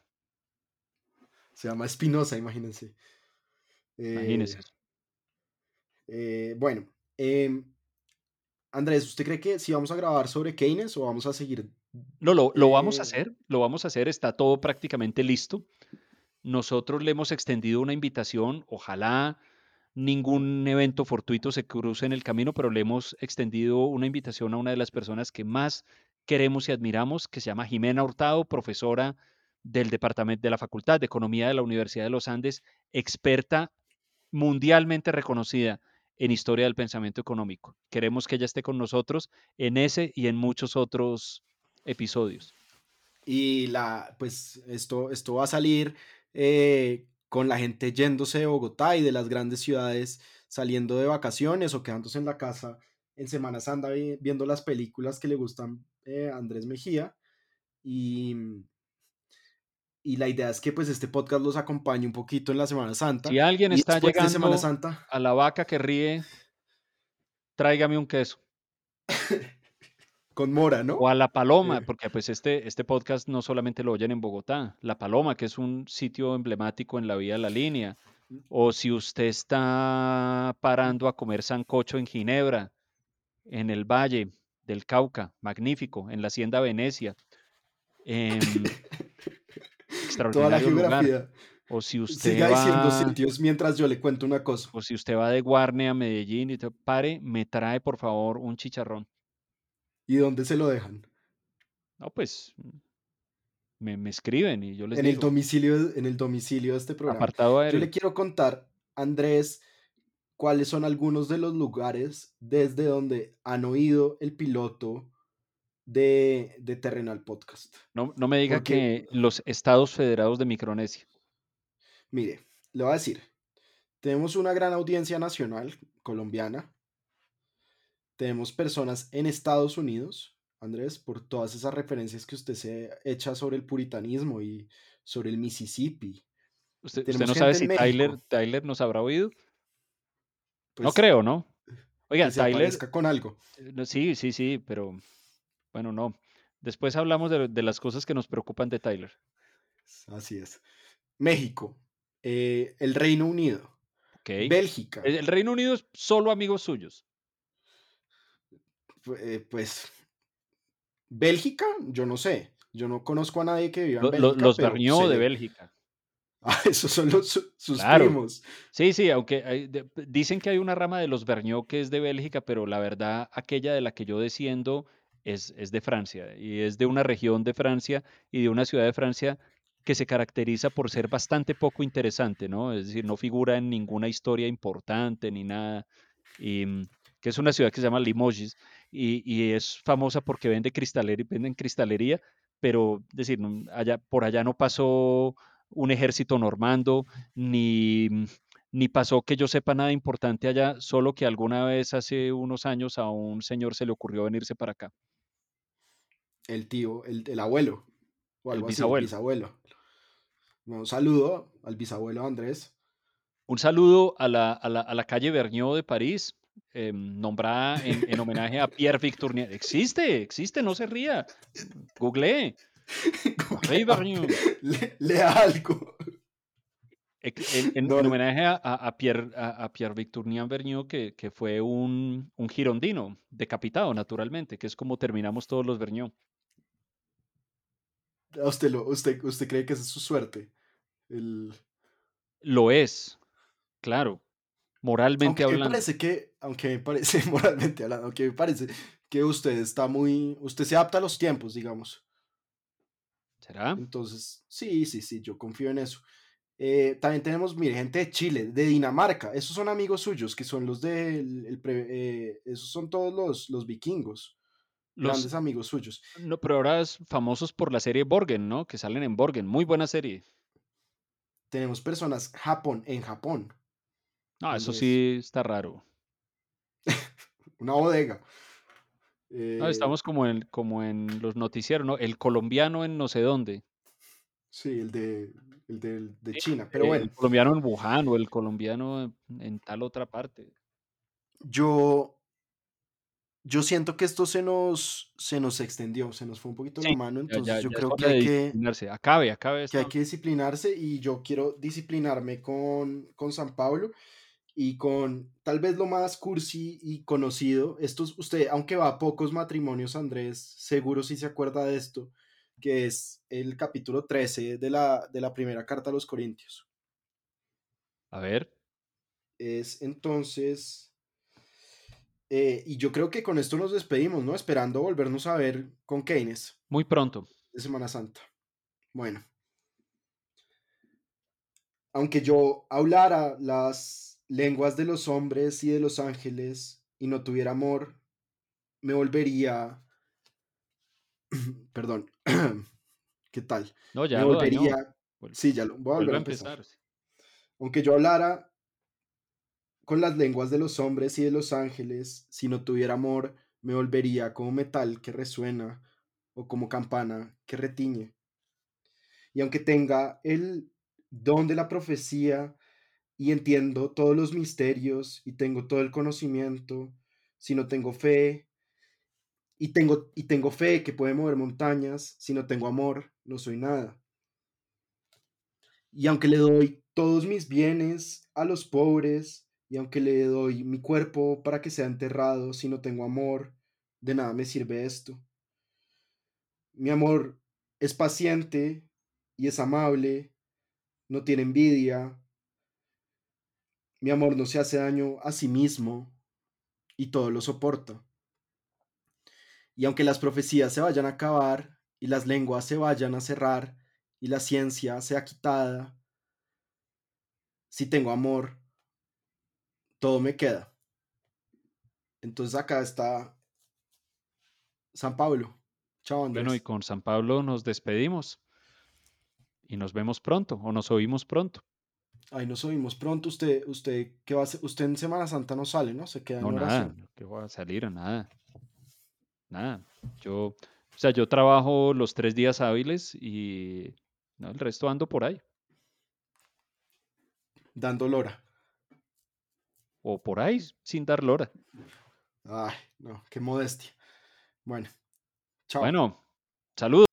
Se llama Espinosa, imagínense. Eh, eso. eh, bueno, em, Andrés, ¿usted cree que si vamos a grabar sobre Keynes o vamos a seguir? No, lo, lo vamos a hacer, lo vamos a hacer, está todo prácticamente listo. Nosotros le hemos extendido una invitación, ojalá ningún evento fortuito se cruce en el camino, pero le hemos extendido una invitación a una de las personas que más queremos y admiramos, que se llama Jimena Hurtado, profesora del departamento de la Facultad de Economía de la Universidad de los Andes, experta mundialmente reconocida en historia del pensamiento económico. Queremos que ella esté con nosotros en ese y en muchos otros episodios. y la, pues esto, esto va a salir eh, con la gente yéndose de Bogotá y de las grandes ciudades, saliendo de vacaciones o quedándose en la casa en Semana Santa vi- viendo las películas que le gustan eh, a Andrés Mejía. Y, y la idea es que pues este podcast los acompañe un poquito en la Semana Santa. Si alguien está de Semana llegando Santa, a la vaca que ríe, tráigame un queso. (laughs) con Mora, O ¿no? a La Paloma, Eh, porque pues este, este podcast no solamente lo oyen en Bogotá, La Paloma, que es un sitio emblemático en la vía de la línea. O si usted está parando a comer sancocho en Ginebra, en el Valle del Cauca, magnífico, en la Hacienda Venecia, (laughs) em, toda la extraordinario lugar. geografía. O si usted Siga diciendo va, sitios mientras yo le cuento una cosa. o si usted va de Guarne a Medellín y te pare, me trae por favor un chicharrón. ¿Y dónde se lo dejan? No, pues me, me escriben y yo les En el digo, domicilio, en el domicilio de este programa. apartado Yo le quiero contar, Andrés, cuáles son algunos de los lugares desde donde han oído el piloto de, de Terrenal Podcast. No, no me diga Porque, que los estados federados de Micronesia. mire, le voy a decir, tenemos una gran audiencia nacional colombiana, tenemos personas en Estados Unidos, Andrés, por todas esas referencias que usted se echa sobre el puritanismo y sobre el Mississippi. ¿Usted, usted no sabe si Tyler, Tyler nos habrá oído? No pues creo, ¿no? que Oiga, se Tyler, con algo. eh, no, sí, sí, sí, pero bueno, no. Después hablamos de, de las cosas que nos preocupan de Tyler. Así es. México, eh, el Reino Unido, Ok. El, Bélgica, el Reino Unido es solo amigos suyos. eh, pues Bélgica, yo no sé, yo no conozco a nadie que viva en Bélgica, los se de Bélgica. (laughs) Ah, esos son los, su- sus Claro. primos. Sí, sí, aunque hay- de- dicen que hay una rama de los Vergniaud que es de Bélgica, pero la verdad, aquella de la que yo desciendo es, de Francia y es de una región de Francia y de una ciudad de Francia que se caracteriza por ser bastante poco interesante, ¿no? Es decir, no figura en ninguna historia importante ni nada. Y mm, que es una ciudad que se llama Limoges y, es famosa porque vende cristalería, venden cristalería, pero decir, no- allá, por allá no pasó un ejército normando, mm, ni pasó que yo sepa nada importante allá, solo que alguna vez hace unos años a un señor se le ocurrió venirse para acá, El tío, el, el abuelo, o el algo así, el bisabuelo. Un saludo al bisabuelo Andrés. Un saludo a la, a la, a la calle Vergniaud de París, em, nombrada en, en homenaje a Pierre Victorien. Existe, existe, no se ría. Vergniaud. (laughs) Le- lea algo. En, en- No, en homenaje a, a- Pierre, a, a Pierre que, que fue un, un girondino, decapitado naturalmente, que es como terminamos todos los Vergniaud. A usted, lo, usted, usted cree que esa es su suerte. El, Lo es, claro, moralmente aunque me hablando. parece que, aunque me parece (laughs) moralmente hablando, aunque me parece que usted está muy, usted se adapta a los tiempos, digamos. ¿Será? Entonces, sí, sí, sí, yo confío en eso. Eh, también tenemos, mire, gente de Chile, de Dinamarca. Esos son amigos suyos, que son los de... eh, esos son todos los, los vikingos. Los, Grandes amigos suyos. no, pero ahora es famosos por la serie Borgen, ¿no? Que salen en Borgen, muy buena serie. Tenemos personas Japón, en Japón. No, eso sí está raro. (laughs) Una bodega. No, Eh, estamos como en, como en los noticieros, ¿no? El colombiano en no sé dónde. sí, el de, el de, de China. Pero eh, bueno, el colombiano en Wuhan o el colombiano en, en tal otra parte. yo, yo siento que esto se nos, se nos extendió, se nos fue un poquito Sí, la mano, ya, ya, entonces yo ya creo que hay que, disciplinarse. Acabe, acabe que hay que disciplinarse y yo quiero disciplinarme con, con San Pablo y con tal vez lo más cursi y conocido. Estos, usted, aunque va a pocos matrimonios, Andrés, seguro sí se acuerda de esto, que es el capítulo 13 de la, de la primera carta a los Corintios. A ver, Es entonces, eh, y yo creo que con esto nos despedimos, ¿no? Esperando volvernos a ver con Keynes muy pronto. de Semana Santa. Bueno, aunque yo hablara las lenguas de los hombres y de los ángeles y no tuviera amor, me volvería, (clears throat) perdón, (clears throat) ¿qué tal? No, Me ya dañó. volvería, sí, ya lo voy a volver Vuelve a empezar. Aunque yo hablara con las lenguas de los hombres y de los ángeles, si no tuviera amor, me volvería como metal que resuena o como campana que retiñe. Y aunque tenga el don de la profecía y entiendo todos los misterios y tengo todo el conocimiento, si no tengo fe y tengo y tengo fe que puede mover montañas, si no tengo amor, no soy nada. Y aunque le doy todos mis bienes a los pobres, y aunque le doy mi cuerpo para que sea enterrado, si no tengo amor, de nada me sirve esto. Mi amor es paciente y es amable, no tiene envidia, mi amor no se hace daño a sí mismo y todo lo soporta. Y aunque las profecías se vayan a acabar y las lenguas se vayan a cerrar y la ciencia sea quitada, si tengo amor, todo me queda. Entonces acá está San Pablo. Chao, Andrés. Bueno, y con San Pablo nos despedimos. Y nos vemos pronto, o nos oímos pronto. Ahí nos oímos pronto. Usted, usted, ¿qué va a hacer? Usted en Semana Santa no sale, ¿no? Se queda No, en nada, oración. no, que voy a salir, nada. Nada. Yo, o sea, yo trabajo los tres días hábiles y no, el resto ando por ahí. Dando lora. O por ahí, sin dar lora. Ay, no, qué modestia. Bueno, chao. Bueno, saludos.